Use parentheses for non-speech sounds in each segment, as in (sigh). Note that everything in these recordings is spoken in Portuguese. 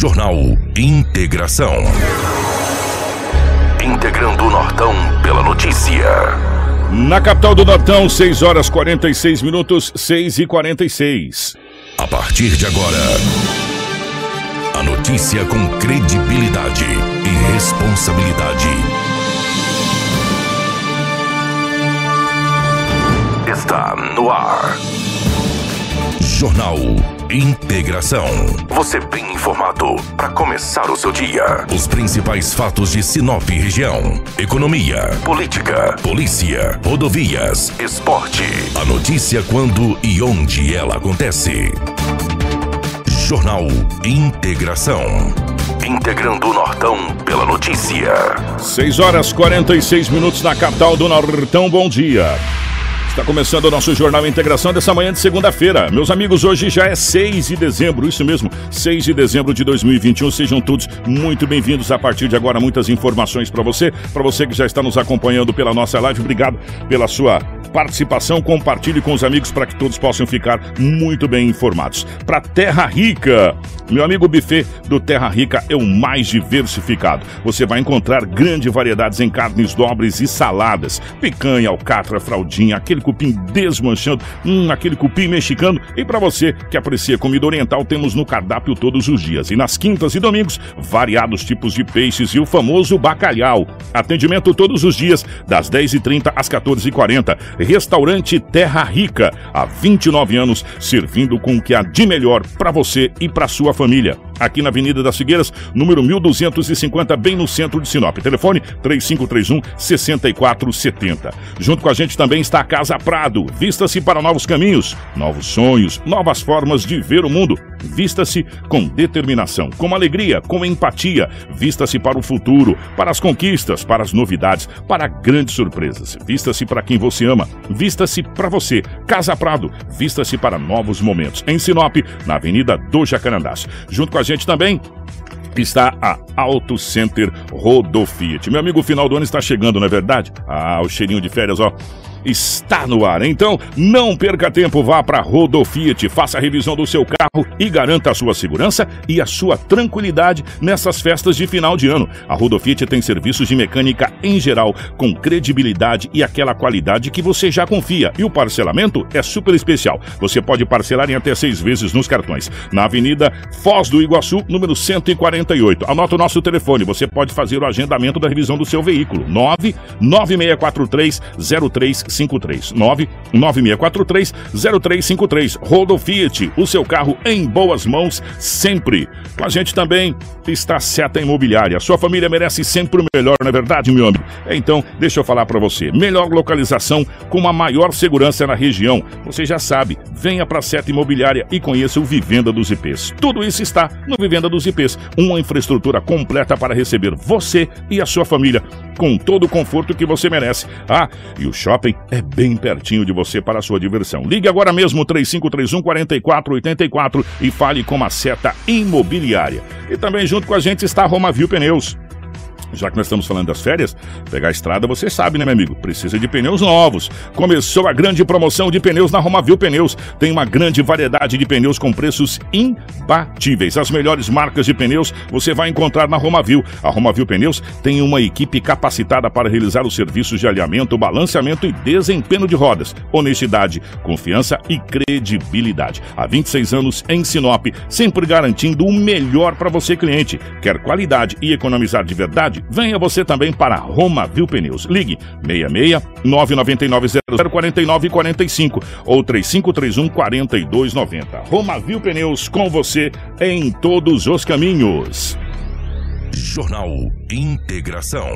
Jornal Integração. Integrando o Nortão pela notícia. Na capital do Nortão, 6 horas 46 minutos, 6 e 46. A partir de agora, a notícia com credibilidade e responsabilidade. Está no ar. Jornal Integração. Você bem informado para começar o seu dia. Os principais fatos de Sinop região: economia, política, polícia, rodovias, esporte. A notícia quando e onde ela acontece. Jornal Integração. Integrando o Nortão pela notícia. 6 horas 46 minutos na capital do Nortão. Bom dia. Está começando o nosso Jornal Integração dessa manhã de segunda-feira. Meus amigos, hoje já é 6 de dezembro, isso mesmo, 6 de dezembro de 2021. Sejam todos muito bem-vindos. A partir de agora, muitas informações para você. Para você que já está nos acompanhando pela nossa live, obrigado pela sua participação. Compartilhe com os amigos para que todos possam ficar muito bem informados. Para Terra Rica, meu amigo buffet do Terra Rica é o mais diversificado. Você vai encontrar grande variedades em carnes nobres e saladas, picanha, alcatra, fraldinha, aquele cupim desmanchando, hum, aquele cupim mexicano. E para você que aprecia comida oriental, temos no cardápio todos os dias. E nas quintas e domingos, variados tipos de peixes e o famoso bacalhau. Atendimento todos os dias, das 10h30 às 14h40. Restaurante Terra Rica, há 29 anos, servindo com o que há de melhor para você e para sua família aqui na Avenida das Figueiras, número 1250, bem no centro de Sinop. Telefone 3531 6470. Junto com a gente também está a Casa Prado. Vista-se para novos caminhos, novos sonhos, novas formas de ver o mundo. Vista-se com determinação, com alegria, com empatia. Vista-se para o futuro, para as conquistas, para as novidades, para grandes surpresas. Vista-se para quem você ama. Vista-se para você. Casa Prado. Vista-se para novos momentos. Em Sinop, na Avenida do Jacarandás. Junto com a gente também está a Auto Center Rodofiat. Meu amigo, o final do ano está chegando, não é verdade? Ah, o cheirinho de férias, ó está no ar. Então, não perca tempo, vá para Rodofiat, faça a revisão do seu carro e garanta a sua segurança e a sua tranquilidade nessas festas de final de ano. A Rodofiat tem serviços de mecânica em geral, com credibilidade e aquela qualidade que você já confia. E o parcelamento é super especial. Você pode parcelar em até seis vezes nos cartões. Na Avenida Foz do Iguaçu, número 148. Anota o nosso telefone. Você pode fazer o agendamento da revisão do seu veículo. 99643 0353. 99643 0353. Rodo Fiat, o seu carro em boas mãos sempre. Com a gente também está Seta Imobiliária. Sua família merece sempre o melhor, não é verdade, meu amigo? Então, deixa eu falar para você. Melhor localização com uma maior segurança na região. Você já sabe, venha para Seta Imobiliária e conheça o Vivenda dos IPs. Tudo isso está no Vivenda dos IPs, uma infraestrutura completa para receber você e a sua família com todo o conforto que você merece. Ah, e o shopping é bem pertinho de você para a sua diversão. Ligue agora mesmo 3531 4484 e fale com a Seta Imobiliária. E também junto com a gente está a Romavil Pneus. Já que nós estamos falando das férias, pegar a estrada você sabe, né, meu amigo? Precisa de pneus novos. Começou a grande promoção de pneus na Romavil Pneus. Tem uma grande variedade de pneus com preços imbatíveis. As melhores marcas de pneus você vai encontrar na Romavil. A Romavil Pneus tem uma equipe capacitada para realizar os serviços de alinhamento, balanceamento e desempenho de rodas. Honestidade, confiança e credibilidade. Há 26 anos em Sinop, sempre garantindo o melhor para você, cliente. Quer qualidade e economizar de verdade? Venha você também para Roma Viu Pneus. Ligue 66 999 0049 45 ou 3531 4290. Roma Viu Pneus com você em todos os caminhos. Jornal Integração.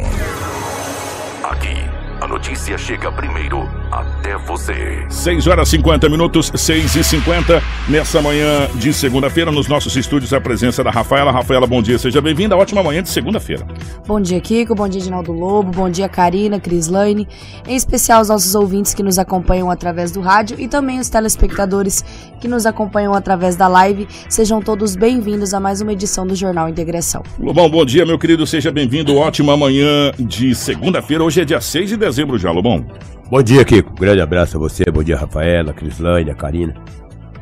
Aqui, a notícia chega primeiro até você. 6 horas 50 minutos, 6 e 50 nessa manhã de segunda-feira, nos nossos estúdios, a presença da Rafaela. Rafaela, bom dia, seja bem-vinda. Ótima manhã de segunda-feira. Bom dia, Kiko. Bom dia, Dinaldo Lobo. Bom dia, Karina, Crislaine. Em especial, os nossos ouvintes que nos acompanham através do rádio e também os telespectadores que nos acompanham através da live. Sejam todos bem-vindos a mais uma edição do Jornal Integração. Lobão, bom dia, meu querido. Seja bem-vindo. Ótima manhã de segunda-feira. Hoje é dia 6 de dezembro já, Lobão. Bom dia, Kiko. Grande abraço a você. Bom dia, Rafaela, Crislaine, a Karina,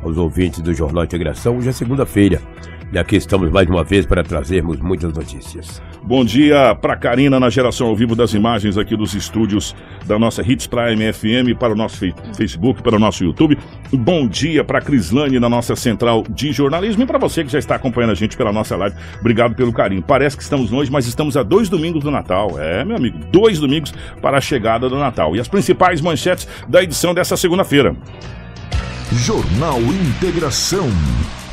aos ouvintes do Jornal Integração. Hoje é segunda-feira, E aqui estamos mais uma vez para trazermos muitas notícias. Bom dia para Karina na geração ao vivo das imagens aqui dos estúdios da nossa Hits Prime FM para o nosso Facebook, para o nosso YouTube. Bom dia para Crislane na nossa central de jornalismo e para você que já está acompanhando a gente pela nossa live. Obrigado pelo carinho. Parece que estamos longe, mas estamos a dois domingos do Natal. É, meu amigo, dois domingos para a chegada do Natal. E as principais manchetes da edição dessa segunda-feira. Jornal Integração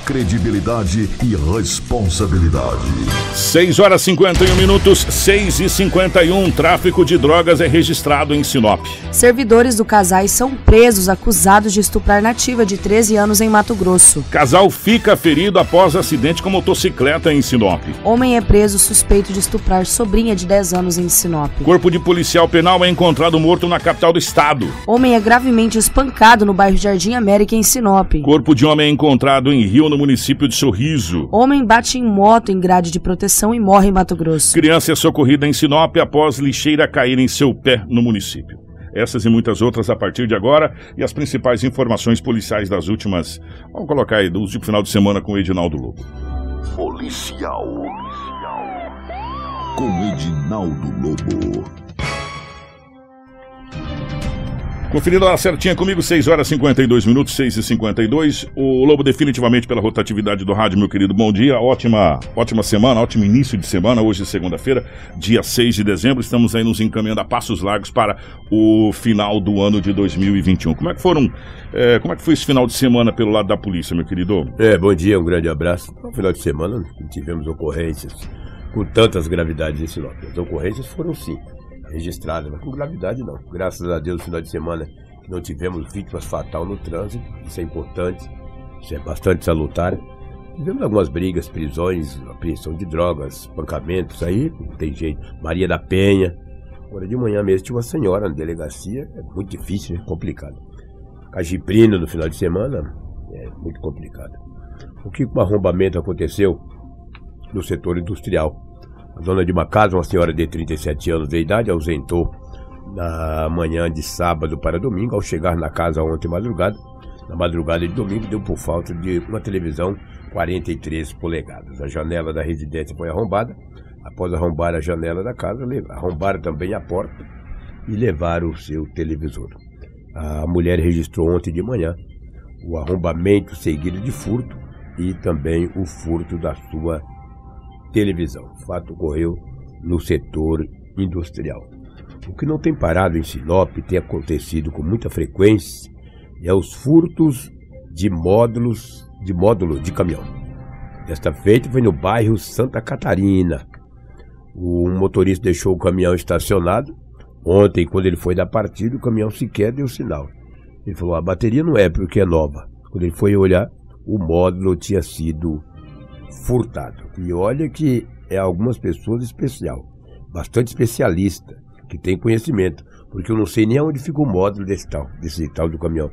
credibilidade e responsabilidade. 6 horas 51 minutos, 6 e 51. Tráfico de drogas é registrado em Sinop. Servidores do casais são presos acusados de estuprar nativa de 13 anos em Mato Grosso. Casal fica ferido após acidente com motocicleta em Sinop. Homem é preso suspeito de estuprar sobrinha de 10 anos em Sinop. Corpo de policial penal é encontrado morto na capital do estado. Homem é gravemente espancado no bairro Jardim América em Sinop. Corpo de homem é encontrado em Rio, no no município de Sorriso. Homem bate em moto em grade de proteção e morre em Mato Grosso. Criança é socorrida em Sinop após lixeira cair em seu pé no município. Essas e muitas outras a partir de agora e as principais informações policiais das últimas. Vamos colocar aí, do último final de semana com o Edinaldo Lobo. Policial. Com Edinaldo Lobo. Conferindo a certinha comigo, 6 horas e 52 minutos, 6 e 52. O Lobo definitivamente pela rotatividade do rádio, meu querido. Bom dia, ótima, ótima semana, ótimo início de semana. Hoje, segunda-feira, dia 6 de dezembro. Estamos aí nos encaminhando a passos largos para o final do ano de 2021. Como é que foram, é, como é que foi esse final de semana pelo lado da polícia, meu querido? É, bom dia, um grande abraço. No final de semana tivemos ocorrências com tantas gravidades em Sinop. As ocorrências foram sim registrada, mas com gravidade não. Graças a Deus, no final de semana não tivemos vítimas fatal no trânsito, isso é importante, isso é bastante salutar. Tivemos algumas brigas, prisões, apreensão de drogas, pancamentos, aí não tem jeito. Maria da Penha. Agora de manhã mesmo tinha uma senhora na delegacia, é muito difícil, é complicado. Cajibrina no final de semana, é muito complicado. O que um arrombamento aconteceu no setor industrial? A dona de uma casa, uma senhora de 37 anos de idade, ausentou na manhã de sábado para domingo. Ao chegar na casa ontem madrugada, na madrugada de domingo, deu por falta de uma televisão 43 polegadas. A janela da residência foi arrombada. Após arrombar a janela da casa, arrombaram também a porta e levaram o seu televisor. A mulher registrou ontem de manhã o arrombamento seguido de furto e também o furto da sua televisão. O fato ocorreu no setor industrial. O que não tem parado em Sinop tem acontecido com muita frequência é os furtos de módulos de módulo de caminhão. Desta feita foi no bairro Santa Catarina. O motorista deixou o caminhão estacionado. Ontem, quando ele foi da partida, o caminhão sequer deu sinal. Ele falou: a bateria não é porque é nova. Quando ele foi olhar, o módulo tinha sido furtado. E olha que é algumas pessoas especial, bastante especialista, que tem conhecimento, porque eu não sei nem onde fica o módulo desse tal, desse tal do caminhão.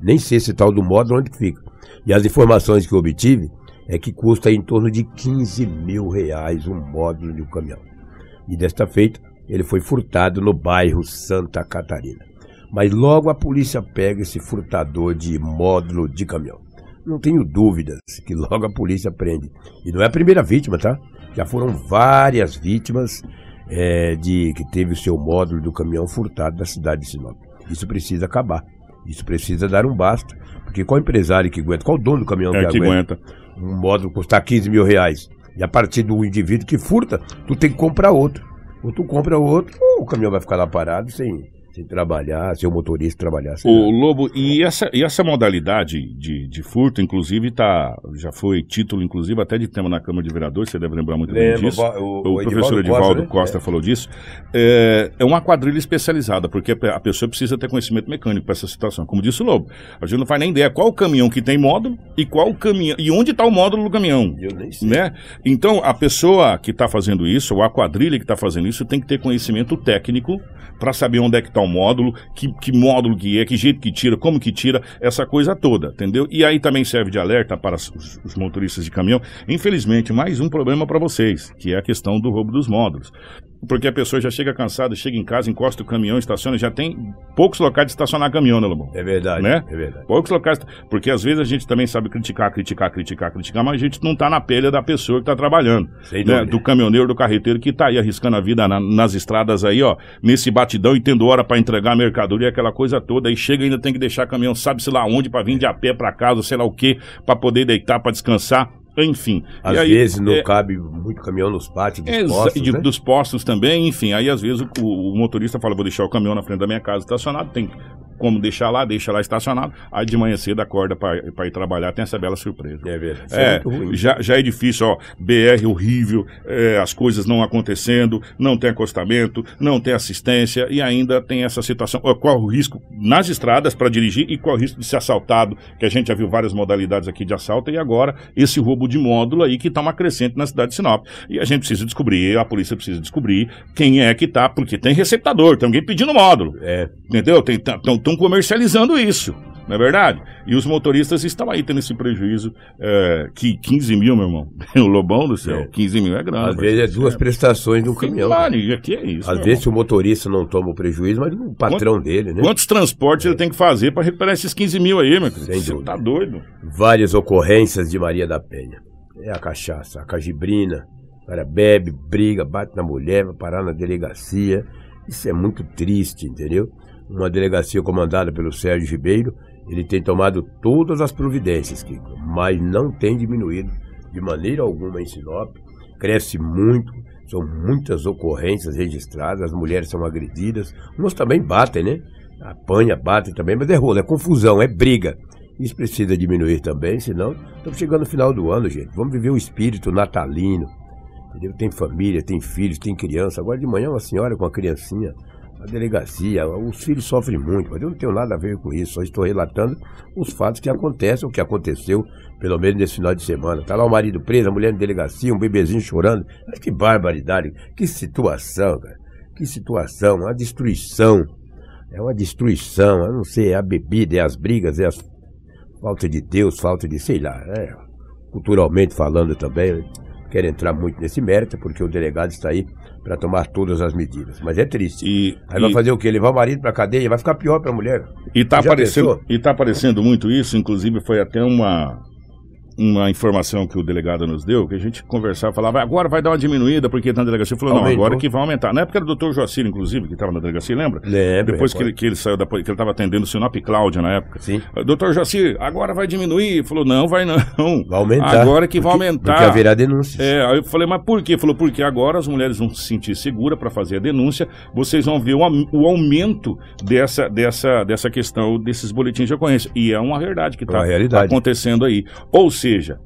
Nem sei esse tal do módulo onde fica. E as informações que eu obtive é que custa em torno de 15 mil reais um módulo de um caminhão. E desta feita, ele foi furtado no bairro Santa Catarina. Mas logo a polícia pega esse furtador de módulo de caminhão não tenho dúvidas que logo a polícia prende. E não é a primeira vítima, tá? Já foram várias vítimas é, de que teve o seu módulo do caminhão furtado da cidade de Sinop. Isso precisa acabar. Isso precisa dar um basta. Porque qual empresário que aguenta? Qual dono do caminhão é que, que aguenta? aguenta? Um módulo custar 15 mil reais. E a partir do indivíduo que furta, tu tem que comprar outro. Ou tu compra outro, ou o caminhão vai ficar lá parado sem, sem trabalhar, sem o motorista trabalhar. O Lobo, e essa, e essa modalidade de, de furto, inclusive, tá, já foi título, inclusive, até de tema na Câmara de Vereadores, você deve lembrar muito Lembro, bem disso. O, o, o professor Edivaldo Costa, né? Costa é. falou disso. É, é uma quadrilha especializada, porque a pessoa precisa ter conhecimento mecânico para essa situação. Como disse o Lobo, a gente não faz nem ideia qual o caminhão que tem módulo e qual o caminhão, e onde está o módulo do caminhão. Eu nem sei. Né? Então, a pessoa que está fazendo isso, ou a quadrilha que está fazendo isso, tem que ter conhecimento técnico para saber onde é que está o módulo, que, que módulo que é, que jeito que tira, como que tira, essa coisa toda, entendeu? E aí também serve de alerta para os, os motoristas de caminhão. Infelizmente, mais um problema para vocês, que é a questão do roubo dos módulos. Porque a pessoa já chega cansada, chega em casa, encosta o caminhão, estaciona, já tem poucos locais de estacionar caminhão, né, Lobão? É verdade, Né? é verdade. Poucos locais, porque às vezes a gente também sabe criticar, criticar, criticar, criticar, mas a gente não tá na pele da pessoa que tá trabalhando, Sem né? Do caminhoneiro, do carreteiro que tá aí arriscando a vida na- nas estradas aí, ó, nesse batidão e tendo hora para entregar a mercadoria, aquela coisa toda, aí chega e ainda tem que deixar caminhão, sabe-se lá onde, para vir de a pé para casa, sei lá o quê, para poder deitar, para descansar, enfim. Às E aí, vezes não é, cabe muito caminhão nos pátios dos postos, de- né? dos postos também, enfim. Aí às vezes o, o motorista fala: vou deixar o caminhão na frente da minha casa estacionado, tem como deixar lá, deixa lá estacionado. Aí de manhã cedo acorda para ir trabalhar, tem essa bela surpresa. É verdade. É, muito ruim. já, já é difícil, ó. BR horrível, é, as coisas não acontecendo, não tem acostamento, não tem assistência e ainda tem essa situação. Ó, qual o risco nas estradas para dirigir e qual o risco de ser assaltado? Que a gente já viu várias modalidades aqui de assalto e agora esse roubo de módulo aí que está uma crescente na cidade de Sinop. E a gente precisa descobrir, a polícia precisa descobrir quem é que tá, porque tem receptador, tem alguém pedindo módulo. É, Entendeu? Estão comercializando isso, não é verdade? E os motoristas estão aí tendo esse prejuízo. É, que 15 mil, meu irmão. (laughs) O Lobão do céu, É. 15 mil é grande. às vezes é duas prestações de um caminhão. cara. Maria, que é isso. Às vezes o motorista não toma o prejuízo, mas o patrão dele, né? irmão. Quantos transportes ele tem que fazer para recuperar esses 15 mil aí, meu querido? Você tá doido? Várias ocorrências de Maria da Penha. É a cachaça, a cajibrina. O cara bebe, briga, bate na mulher, vai parar na delegacia. Isso é muito triste, entendeu? Uma delegacia comandada pelo Sérgio Ribeiro, ele tem tomado todas as providências, Kiko, mas não tem diminuído de maneira alguma em Sinop. Cresce muito, são muitas ocorrências registradas, as mulheres são agredidas, umas também batem, né? Apanha, batem também, mas é rolo, é confusão, é briga. Isso precisa diminuir também, senão estamos chegando no final do ano, gente. Vamos viver o espírito natalino. Entendeu? Tem família, tem filhos, tem criança. Agora de manhã uma senhora com a criancinha na delegacia, os filhos sofrem muito, mas eu não tenho nada a ver com isso, só estou relatando os fatos que acontecem, o que aconteceu, pelo menos nesse final de semana. Tá lá o marido preso, a mulher na delegacia, um bebezinho chorando. Mas que barbaridade, que situação, cara. Que situação, uma destruição. É uma destruição, eu não sei, é a bebida, é as brigas, é as falta de Deus, falta de, sei lá, é, culturalmente falando também, não quero entrar muito nesse mérito, porque o delegado está aí para tomar todas as medidas. Mas é triste. E, Aí vai e- fazer o quê? Levar o marido pra cadeia? Vai ficar pior pra mulher. E tá, Já aparecendo, e tá aparecendo muito isso, inclusive foi até uma, uma informação que o delegado nos deu, que a gente conversava, falava, agora vai dar uma diminuída, porque tá na delegacia. Falou, não, Aumentou. agora que vai aumentar. Na época era o doutor Joacir, inclusive, que estava na delegacia, lembra? Lembra. Depois que ele, que ele saiu da que ele estava atendendo o Sinop Cláudia na época. Sim. Doutor Joacir, agora vai diminuir. Falou, não, vai não. (laughs) Vai aumentar. Agora que vai Porque- aumentar. Porque haverá denúncias. É, aí eu falei, mas por quê? Falou, porque agora as mulheres vão se sentir seguras para fazer a denúncia, vocês vão ver o, o aumento dessa, dessa, dessa questão, desses boletins de ocorrência. E é uma verdade que É está realidade. acontecendo aí. Ou seja, seja,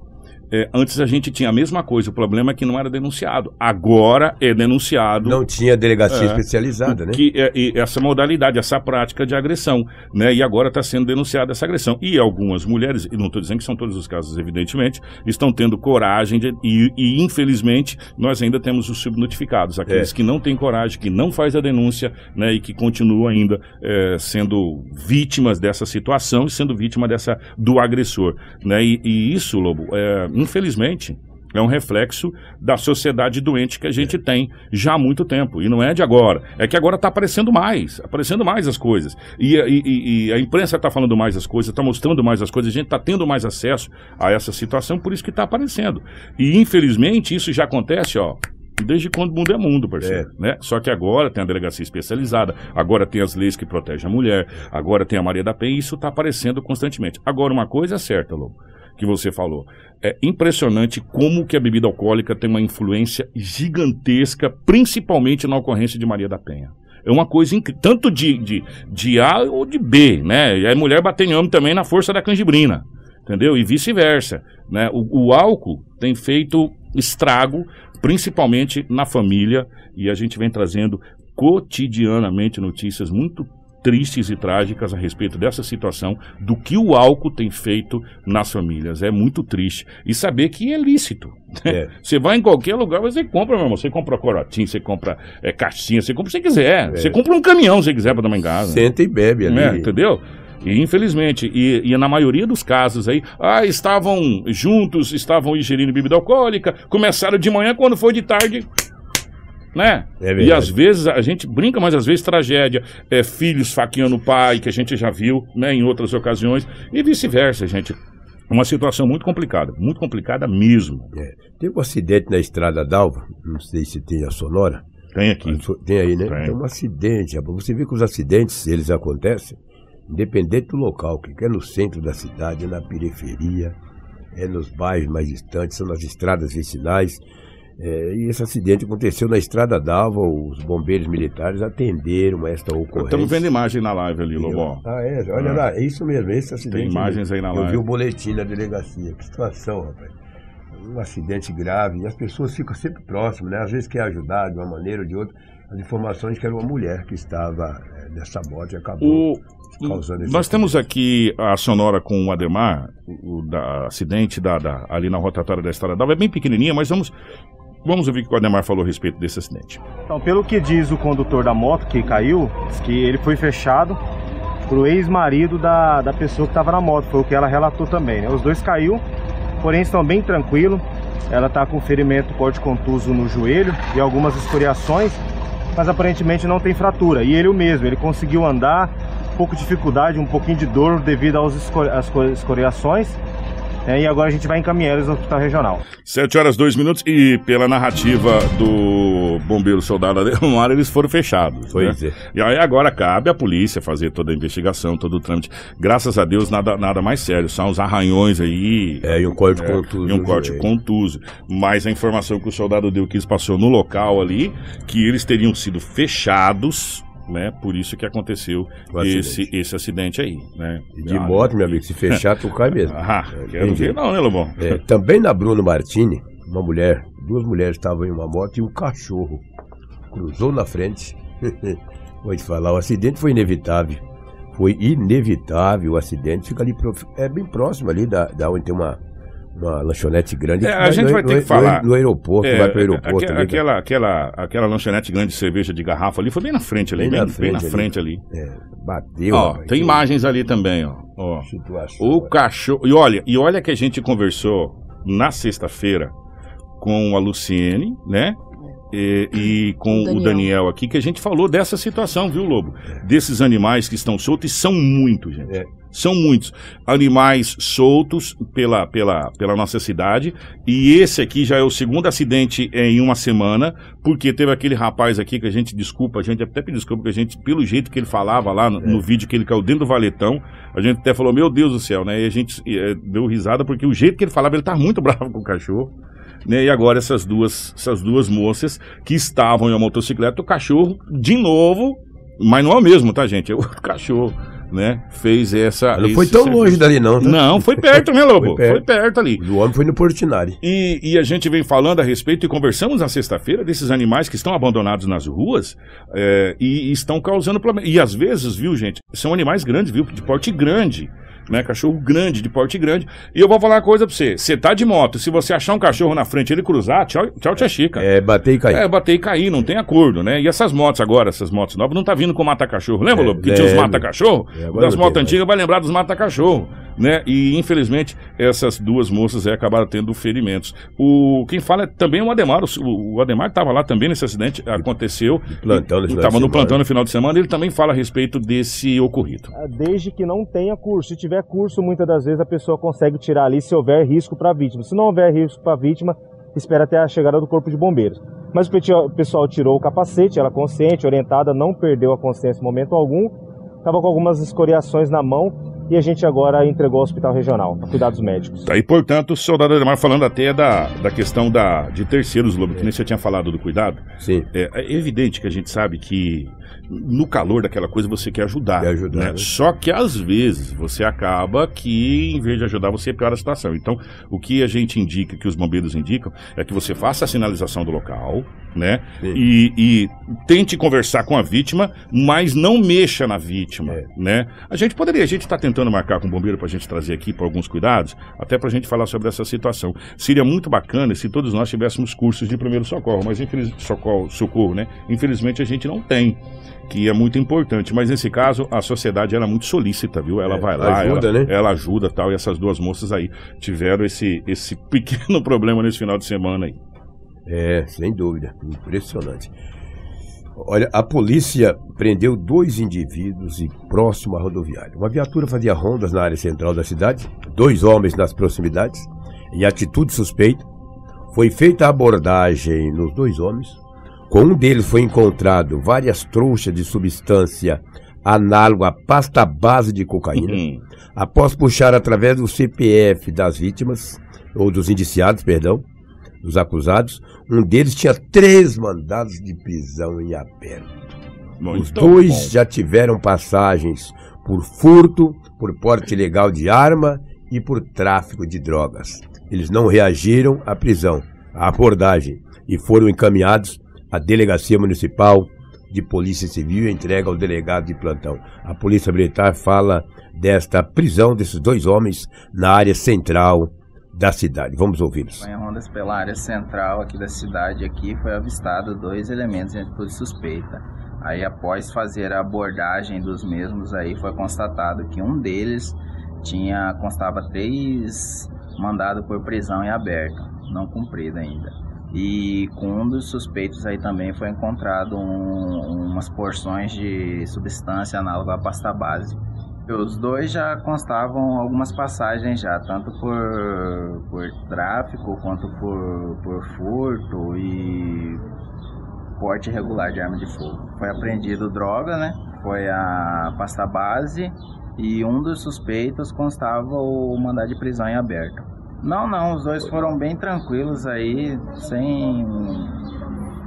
é, antes a gente tinha a mesma coisa, o problema é que não era denunciado. Agora é denunciado. Não tinha delegacia É. especializada, né? que é, e essa modalidade, essa prática de agressão, né? E agora está sendo denunciada essa agressão. E algumas mulheres, e não estou dizendo que são todos os casos, evidentemente, estão tendo coragem de, e, e, infelizmente nós ainda temos os subnotificados, aqueles É. que não têm coragem, que não faz a denúncia, né? E que continuam ainda é, sendo vítimas dessa situação e sendo vítima dessa do agressor, né? E, e isso, Lobo, é, infelizmente é um reflexo da sociedade doente que a gente tem já há muito tempo. E não é de agora. É que agora está aparecendo mais, aparecendo mais as coisas. E, e- e- a imprensa está falando mais as coisas, está mostrando mais as coisas, a gente está tendo mais acesso a essa situação, por isso que está aparecendo. E infelizmente isso já acontece, ó. Desde quando o mundo é mundo, parceiro. Né? Só que agora tem a delegacia especializada, agora tem as leis que protegem a mulher, agora tem a Maria da Penha, e isso está aparecendo constantemente. Agora, uma coisa é certa, Lobo, que você falou. É impressionante como que a bebida alcoólica tem uma influência gigantesca, principalmente na ocorrência de Maria da Penha. É uma coisa incrível, tanto de, de, de A ou de B, né? E a mulher batendo em homem também na força da canjibrina, entendeu? E vice-versa, né? O, o álcool tem feito estrago, principalmente na família, e a gente vem trazendo cotidianamente notícias muito tristes e trágicas a respeito dessa situação, do que o álcool tem feito nas famílias. É muito triste. E saber que é lícito. É. (laughs) Você vai em qualquer lugar, você compra, meu irmão. Você compra corotinho, você compra é, caixinha, você compra o que você quiser. Você compra um caminhão se você quiser para dar em casa. Senta e bebe ali. É, entendeu? E infelizmente, e, e na maioria dos casos aí, ah, estavam juntos, estavam ingerindo bebida alcoólica, começaram de manhã, quando foi de tarde, né? É e às vezes a gente brinca, mas às vezes tragédia. É filhos faqueando o pai, que a gente já viu, né, em outras ocasiões, e vice-versa, gente. Uma situação muito complicada, muito complicada mesmo. É. Teve um acidente na estrada d'Alva, não sei se tem a sonora. Tem aqui. Tem aí, né? Tem. Tem um acidente, rapaz. Você vê que os acidentes, eles acontecem, independente do local, que é no centro da cidade, é na periferia, é nos bairros mais distantes, são nas estradas vicinais. É, e esse acidente aconteceu na estrada d'Alva, os bombeiros militares atenderam esta ocorrência. Estamos vendo imagem na live ali, Lobão. Ah, é, olha Ah. lá, é isso mesmo, esse acidente. Tem imagens aí na Eu live. vi o boletim da delegacia, que situação, rapaz. Um acidente grave, e as pessoas ficam sempre próximas, né? Às vezes quer ajudar de uma maneira ou de outra. As informações que era uma mulher que estava é, nessa moto e acabou O, causando esse nós temos aqui a sonora com o Ademar, o, o da acidente da, da- ali na rotatória da Estrada d'Alva. É bem pequenininha, mas vamos, vamos ouvir o que o Ademar falou a respeito desse acidente. Então, pelo que diz o condutor da moto que caiu, diz que ele foi fechado pro ex-marido da, da pessoa que estava na moto, foi o que ela relatou também, né? Os dois caiu, porém estão bem tranquilos. Ela está com ferimento corte contuso no joelho e algumas escoriações, mas aparentemente não tem fratura. E ele o mesmo, ele conseguiu andar, pouco dificuldade, um pouquinho de dor devido às esco- escoriações. Né? E agora a gente vai encaminhar eles ao hospital regional. 7 horas 2 minutos e pela narrativa do bombeiro soldado Ademar, eles foram fechados. Pois né? é. E aí agora cabe à polícia fazer toda a investigação, todo o trâmite. Graças a Deus, nada, nada mais sério. São os arranhões aí. É, e um corte É, contuso. e um no corte joelho. contuso. Mas a informação que o soldado Delquis passou no local ali, que eles teriam sido fechados, né? Por isso que aconteceu esse, acidente. esse acidente aí, né? E de moto, meu amigo, se fechar, tu cai mesmo. (laughs) Ah, É, quero ver não, né, Lobão? É, também na Bruno Martini, uma mulher, duas mulheres estavam em uma moto e um cachorro cruzou na frente. (laughs) Vou te falar, o acidente foi inevitável. Foi inevitável o acidente. Fica ali, é bem próximo ali da, da onde tem uma, uma lanchonete grande. É, a Vai gente no- vai ter no- que falar. No, aeroporto, É, vai pro aeroporto. aque- ali, né? aquela, aquela, aquela lanchonete grande de cerveja de garrafa ali foi bem na frente ali, Bem bem, na bem frente na ali. frente ali. É, bateu. Ó, rapaz, tem que imagens ali também, ó. ó. Situação. O cachorro. E olha, e olha que a gente conversou na sexta-feira com a Luciene, né? E, e com o Daniel. Daniel. aqui, que a gente falou dessa situação, viu, Lobo? Desses animais que estão soltos, e são muitos, gente. É. São muitos. Animais soltos pela, pela, pela nossa cidade. E esse aqui já é o segundo acidente em uma semana, porque teve aquele rapaz aqui que a gente desculpa, a gente até pediu desculpa, porque a gente, pelo jeito que ele falava lá no, no vídeo que ele caiu dentro do valetão, a gente até falou, meu Deus do céu, né? E a gente eh, deu risada, porque o jeito que ele falava, ele tá muito (laughs) bravo com o cachorro. Né? E agora essas duas, essas duas moças que estavam em uma motocicleta, o cachorro, de novo, mas não é o mesmo, tá, gente? É outro (laughs) cachorro, né? Fez essa. Não foi tão serviço. longe dali, não. tá? Não, foi perto, né, Lobo? Foi perto. Foi perto ali. O homem foi no Portinari. E, e a gente vem falando a respeito e conversamos na sexta-feira desses animais que estão abandonados nas ruas é, e, e estão causando problema. E às vezes, viu, gente, são animais grandes, viu? De porte grande. Né, cachorro grande, de porte grande. E eu vou falar uma coisa pra você. Você tá de moto, se você achar um cachorro na frente e ele cruzar, tchau, tchau, tia Chica. É, bater e cair. É, bater e cair, não tem acordo, né? E essas motos agora, essas motos novas, não tá vindo com mata-cachorro. Lembra, É, Lobo? Que tinha os mata-cachorro? É, das motos antigas vai lembrar dos mata-cachorro, né? E infelizmente essas duas moças aí acabaram tendo ferimentos. O quem fala é também o Ademar, o, o Ademar estava lá também nesse acidente, aconteceu. Estava no plantão no final de semana, ele também fala a respeito desse ocorrido. Ah, desde que não tenha curso. Se tiver curso, muitas das vezes a pessoa consegue tirar ali se houver risco para a vítima. Se não houver risco para a vítima, espera até a chegada do corpo de bombeiros. Mas o pessoal tirou o capacete, ela consciente, orientada, não perdeu a consciência em momento algum, estava com algumas escoriações na mão e a gente agora entregou ao hospital regional, a cuidados médicos. Tá, e portanto, o soldado Ademar falando até da, da questão da, de terceiros, Lobo, que nem você tinha falado do cuidado. Sim. É, é evidente que a gente sabe que no calor daquela coisa você quer ajudar. Quer ajudar, né? né? Só que às vezes você acaba que, em vez de ajudar, você piora a situação. Então, o que a gente indica, que os bombeiros indicam, é que você faça a sinalização do local, né? E, e tente conversar com a vítima, mas não mexa na vítima, É. né? A gente poderia, a gente está tentando marcar com o bombeiro para a gente trazer aqui por alguns cuidados, até para a gente falar sobre essa situação. Seria muito bacana se todos nós tivéssemos cursos de primeiro socorro, mas infeliz... socorro, socorro, né? Infelizmente a gente não tem, que é muito importante. Mas nesse caso a sociedade era muito solícita, viu? Ela É, vai lá, ajuda, ela, né? ela ajuda tal. E essas duas moças aí tiveram esse esse (laughs) pequeno problema nesse final de semana aí. É, sem dúvida. Impressionante. Olha, a polícia prendeu dois indivíduos e próximo à rodoviária. Uma viatura fazia rondas na área central da cidade, dois homens nas proximidades, em atitude suspeita. Foi feita a abordagem nos dois homens. Com um deles foi encontrado várias trouxas de substância análoga à pasta base de cocaína. Uhum. Após puxar através do CPF das vítimas, ou dos indiciados, perdão, dos acusados, um deles tinha três mandados de prisão em aberto. Muito Os dois bom. já tiveram passagens por furto, por porte ilegal de arma e por tráfico de drogas. Eles não reagiram à prisão, à abordagem, e foram encaminhados à Delegacia Municipal de Polícia Civil e entregue ao delegado de plantão. A Polícia Militar fala desta prisão desses dois homens na área central da cidade. Vamos ouvi-los. Em rondas pela área central aqui da cidade aqui foi avistado dois elementos de atitude suspeita. Aí após fazer a abordagem dos mesmos aí foi constatado que um deles tinha constava três mandados por prisão em aberto, não cumprido ainda. E com um dos suspeitos aí também foi encontrado um- umas porções de substância análoga à pasta base. Os dois já constavam algumas passagens já, tanto por, por tráfico quanto por, por furto e porte irregular de arma de fogo. Foi apreendido droga, né? Foi a pasta base e um dos suspeitos constava o mandado de prisão em aberto. Não, não, os dois foram bem tranquilos aí, sem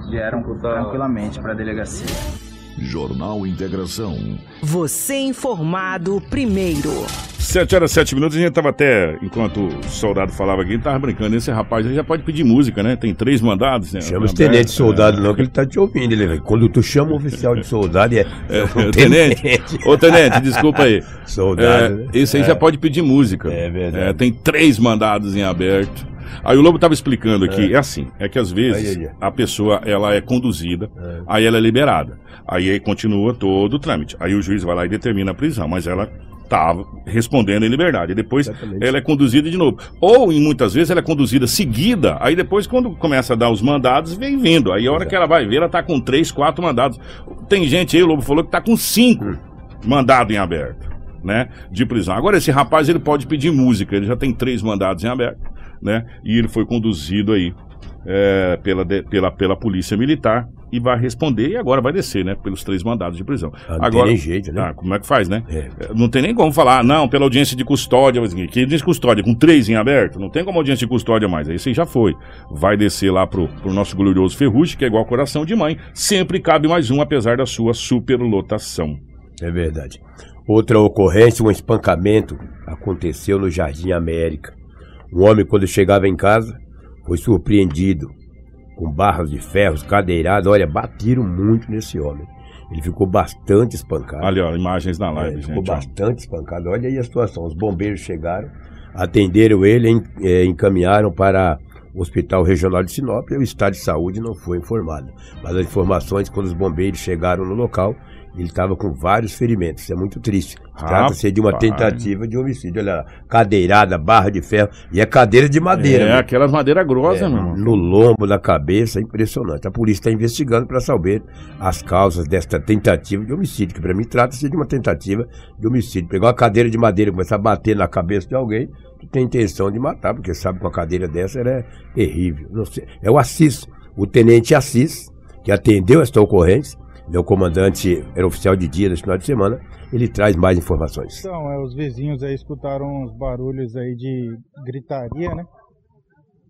vieram tranquilamente para a delegacia. Jornal Integração. Você informado primeiro. 7 horas 7 minutos, a gente tava até, enquanto o soldado falava aqui, a gente tava brincando. Esse rapaz já pode pedir música, né? Tem três mandados, né? Chama os Aberto, tenente soldado, é. não, que ele tá te ouvindo. Ele, quando tu chama o oficial de soldado, é, é um (laughs) tenente. Ô, tenente, desculpa aí. (laughs) Soldado, É, né? esse aí É. já pode pedir música. É verdade. É, tem três mandados em aberto. Aí o Lobo tava explicando aqui, é, assim, é que às vezes Aí, aí. a pessoa ela é conduzida, aí ela é liberada. Aí, aí continua todo o trâmite. Aí o juiz vai lá e determina a prisão, mas ela estava respondendo em liberdade. Depois Exatamente. ela é conduzida de novo. Ou, em muitas vezes, ela é conduzida seguida, aí depois, quando começa a dar os mandados, vem vindo. Aí a hora que ela vai ver, ela tá com três, quatro mandados. Tem gente aí, o Lobo falou, que tá com cinco Hum. mandado em aberto, né? De prisão. Agora, esse rapaz, ele pode pedir música, ele já tem três mandados em aberto, né? E ele foi conduzido aí é, pela, pela, pela polícia militar e vai responder e agora vai descer, né? Pelos três mandados de prisão. Ah, não tem agora, nem jeito, né? Ah, como é que faz, né? É. Não tem nem como falar, não, pela audiência de custódia, mas que audiência de custódia? Com três em aberto? Não tem como audiência de custódia mais. Aí você já foi. Vai descer lá pro, pro nosso glorioso Ferrugem, que é igual coração de mãe. Sempre cabe mais um, apesar da sua superlotação. É verdade. Outra ocorrência, um espancamento, aconteceu no Jardim América. Um homem, quando chegava em casa, foi surpreendido com barras de ferros, cadeirada. Olha, bateram muito nesse homem. Ele ficou bastante espancado. Ali, ó, imagens na É, live, ficou gente. ó. bastante espancado. Olha aí a situação. Os bombeiros chegaram, atenderam ele, eh, encaminharam para o Hospital Regional de Sinop e o estado de saúde não foi informado. Mas as informações, quando os bombeiros chegaram no local, ele estava com vários ferimentos. Isso é muito triste. Trata-se de uma tentativa de homicídio. Olha lá, cadeirada, barra de ferro e é cadeira de madeira. É, né? aquelas madeiras grossas, É, irmão. no lombo da cabeça, é impressionante. A polícia está investigando para saber as causas desta tentativa de homicídio, que para mim trata-se de uma tentativa de homicídio. Pegar uma cadeira de madeira e começar a bater na cabeça de alguém, tu tem intenção de matar, porque sabe que uma cadeira dessa é terrível. Não sei. É o Assis, o tenente Assis, que atendeu esta ocorrência, o comandante, era oficial de dia nesse final de semana, ele traz mais informações. Então, é, os vizinhos aí escutaram uns barulhos aí de gritaria, né?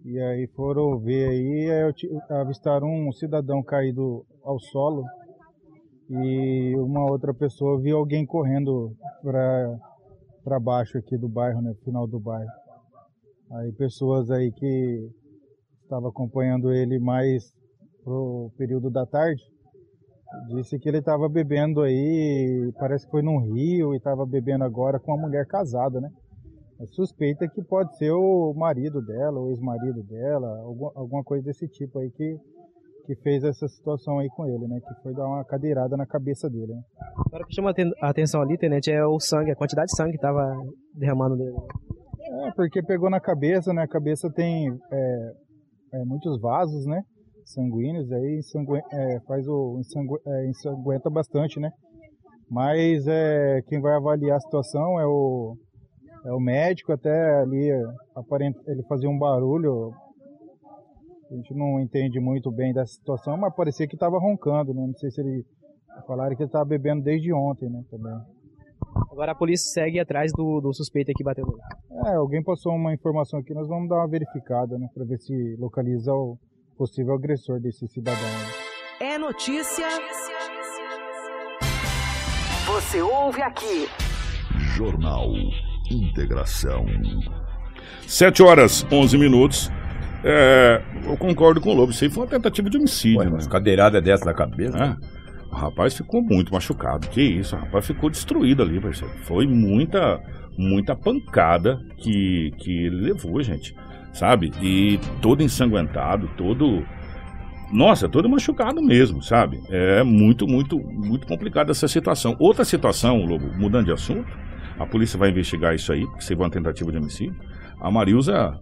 E aí foram ver aí, aí avistaram um cidadão caído ao solo e uma outra pessoa viu alguém correndo para para baixo aqui do bairro, né? Final do bairro. Aí pessoas aí que estavam acompanhando ele mais pro período da tarde Disse que ele estava bebendo aí, parece que foi num rio e estava bebendo agora com uma mulher casada, né? A suspeita que pode ser o marido dela, o ex-marido dela, alguma, coisa desse tipo aí que, que fez essa situação aí com ele, né? Que foi dar uma cadeirada na cabeça dele, né? Agora o que chama a atenção ali, tenente, é o sangue, a quantidade de sangue que tava derramando dele. É, porque pegou na cabeça, né? A cabeça tem é, é, muitos vasos, né? Sanguíneos, aí é, faz o ensangue, é, ensanguenta bastante, né? Mas é, quem vai avaliar a situação é o, é o médico, até ali aparenta, ele fazia um barulho. A gente não entende muito bem dessa situação, mas parecia que estava roncando, né? Não sei se ele falaram que ele estava bebendo desde ontem, né? Também. Agora a polícia segue atrás do, do suspeito que bateu no. É, alguém passou uma informação aqui, nós vamos dar uma verificada, né? Para ver se localiza o possível agressor desse cidadão. É notícia. Você ouve aqui. Jornal Integração. 7 horas 11 minutos. É, eu concordo com o Lobo. Isso aí foi uma tentativa de homicídio. Ué, né? mas cadeirada dessa na cabeça. É. O rapaz ficou muito machucado. Que isso, o rapaz ficou destruído ali, parceiro. Foi muita, muita pancada que, que ele levou, gente. Sabe? E todo ensanguentado, todo. Nossa, todo machucado mesmo, sabe? É muito, muito, muito complicada essa situação. Outra situação, Lobo, mudando de assunto, a polícia vai investigar isso aí, porque seria uma tentativa de homicídio. A Marilza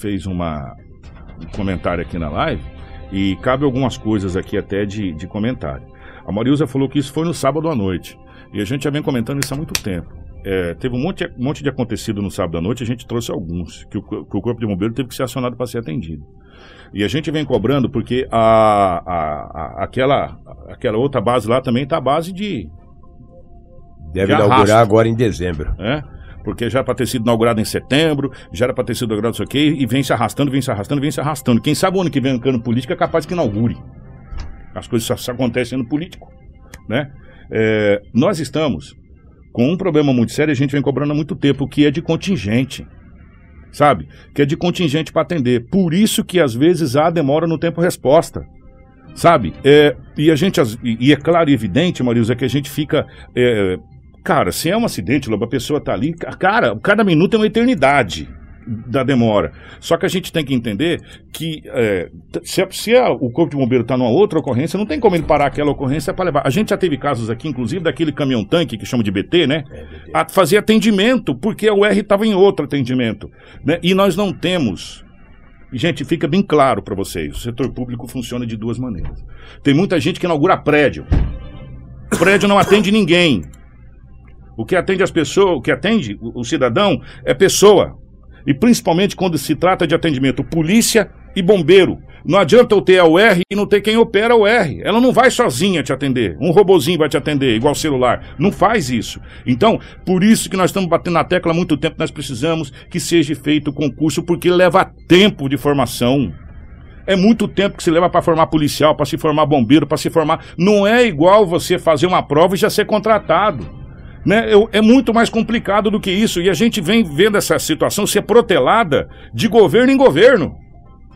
fez uma, um comentário aqui na live e cabe algumas coisas aqui até de, de comentário. A Marilza falou que isso foi no sábado à noite. E a gente já vem comentando isso há muito tempo. É, teve um monte, um monte de acontecido no sábado à noite, a gente trouxe alguns, que o, que o Corpo de Bombeiro teve que ser acionado para ser atendido. E a gente vem cobrando porque a, a, a- aquela, aquela outra base lá também está à base de. Deve de inaugurar agora em dezembro. né? Porque já era para ter sido inaugurado em setembro, já era para ter sido inaugurado não sei o quê, e vem se arrastando, vem se arrastando, vem se arrastando. Quem sabe o ano que vem, cano político, é capaz que inaugure. As coisas só, só acontecem no político, né? É, nós estamos com um problema muito sério, a gente vem cobrando há muito tempo, que é de contingente, sabe? Que é de contingente para atender. Por isso que às vezes há demora no tempo-resposta, sabe? É, e a gente, e é claro e evidente, Marisa, que a gente fica... é, cara, se é um acidente, Lobo, a pessoa tá ali, ca- cara, cada minuto é uma eternidade da demora. Só que a gente tem que entender que é, se, a- se a- o corpo de bombeiro está numa outra ocorrência, não tem como ele parar aquela ocorrência para levar. A gente já teve casos aqui, inclusive, daquele caminhão-tanque que chama de BT, né? A fazer atendimento, porque o R estava em outro atendimento. Né? E nós não temos. Gente, fica bem claro para vocês: o setor público funciona de duas maneiras. Tem muita gente que inaugura prédio. Prédio não atende ninguém. O que atende as pessoas, o que atende o, o cidadão é pessoa. E principalmente quando se trata de atendimento polícia e bombeiro. Não adianta eu ter a UR e não ter quem opera a UR. Ela não vai sozinha te atender. Um robozinho vai te atender, igual celular. Não faz isso. Então, por isso que nós estamos batendo na tecla há muito tempo, nós precisamos que seja feito o concurso, porque leva tempo de formação. É muito tempo que se leva para formar policial, para se formar bombeiro, para se formar. Não é igual você fazer uma prova e já ser contratado. Né? Eu- é muito mais complicado do que isso. E a gente vem vendo essa situação ser protelada de governo em governo.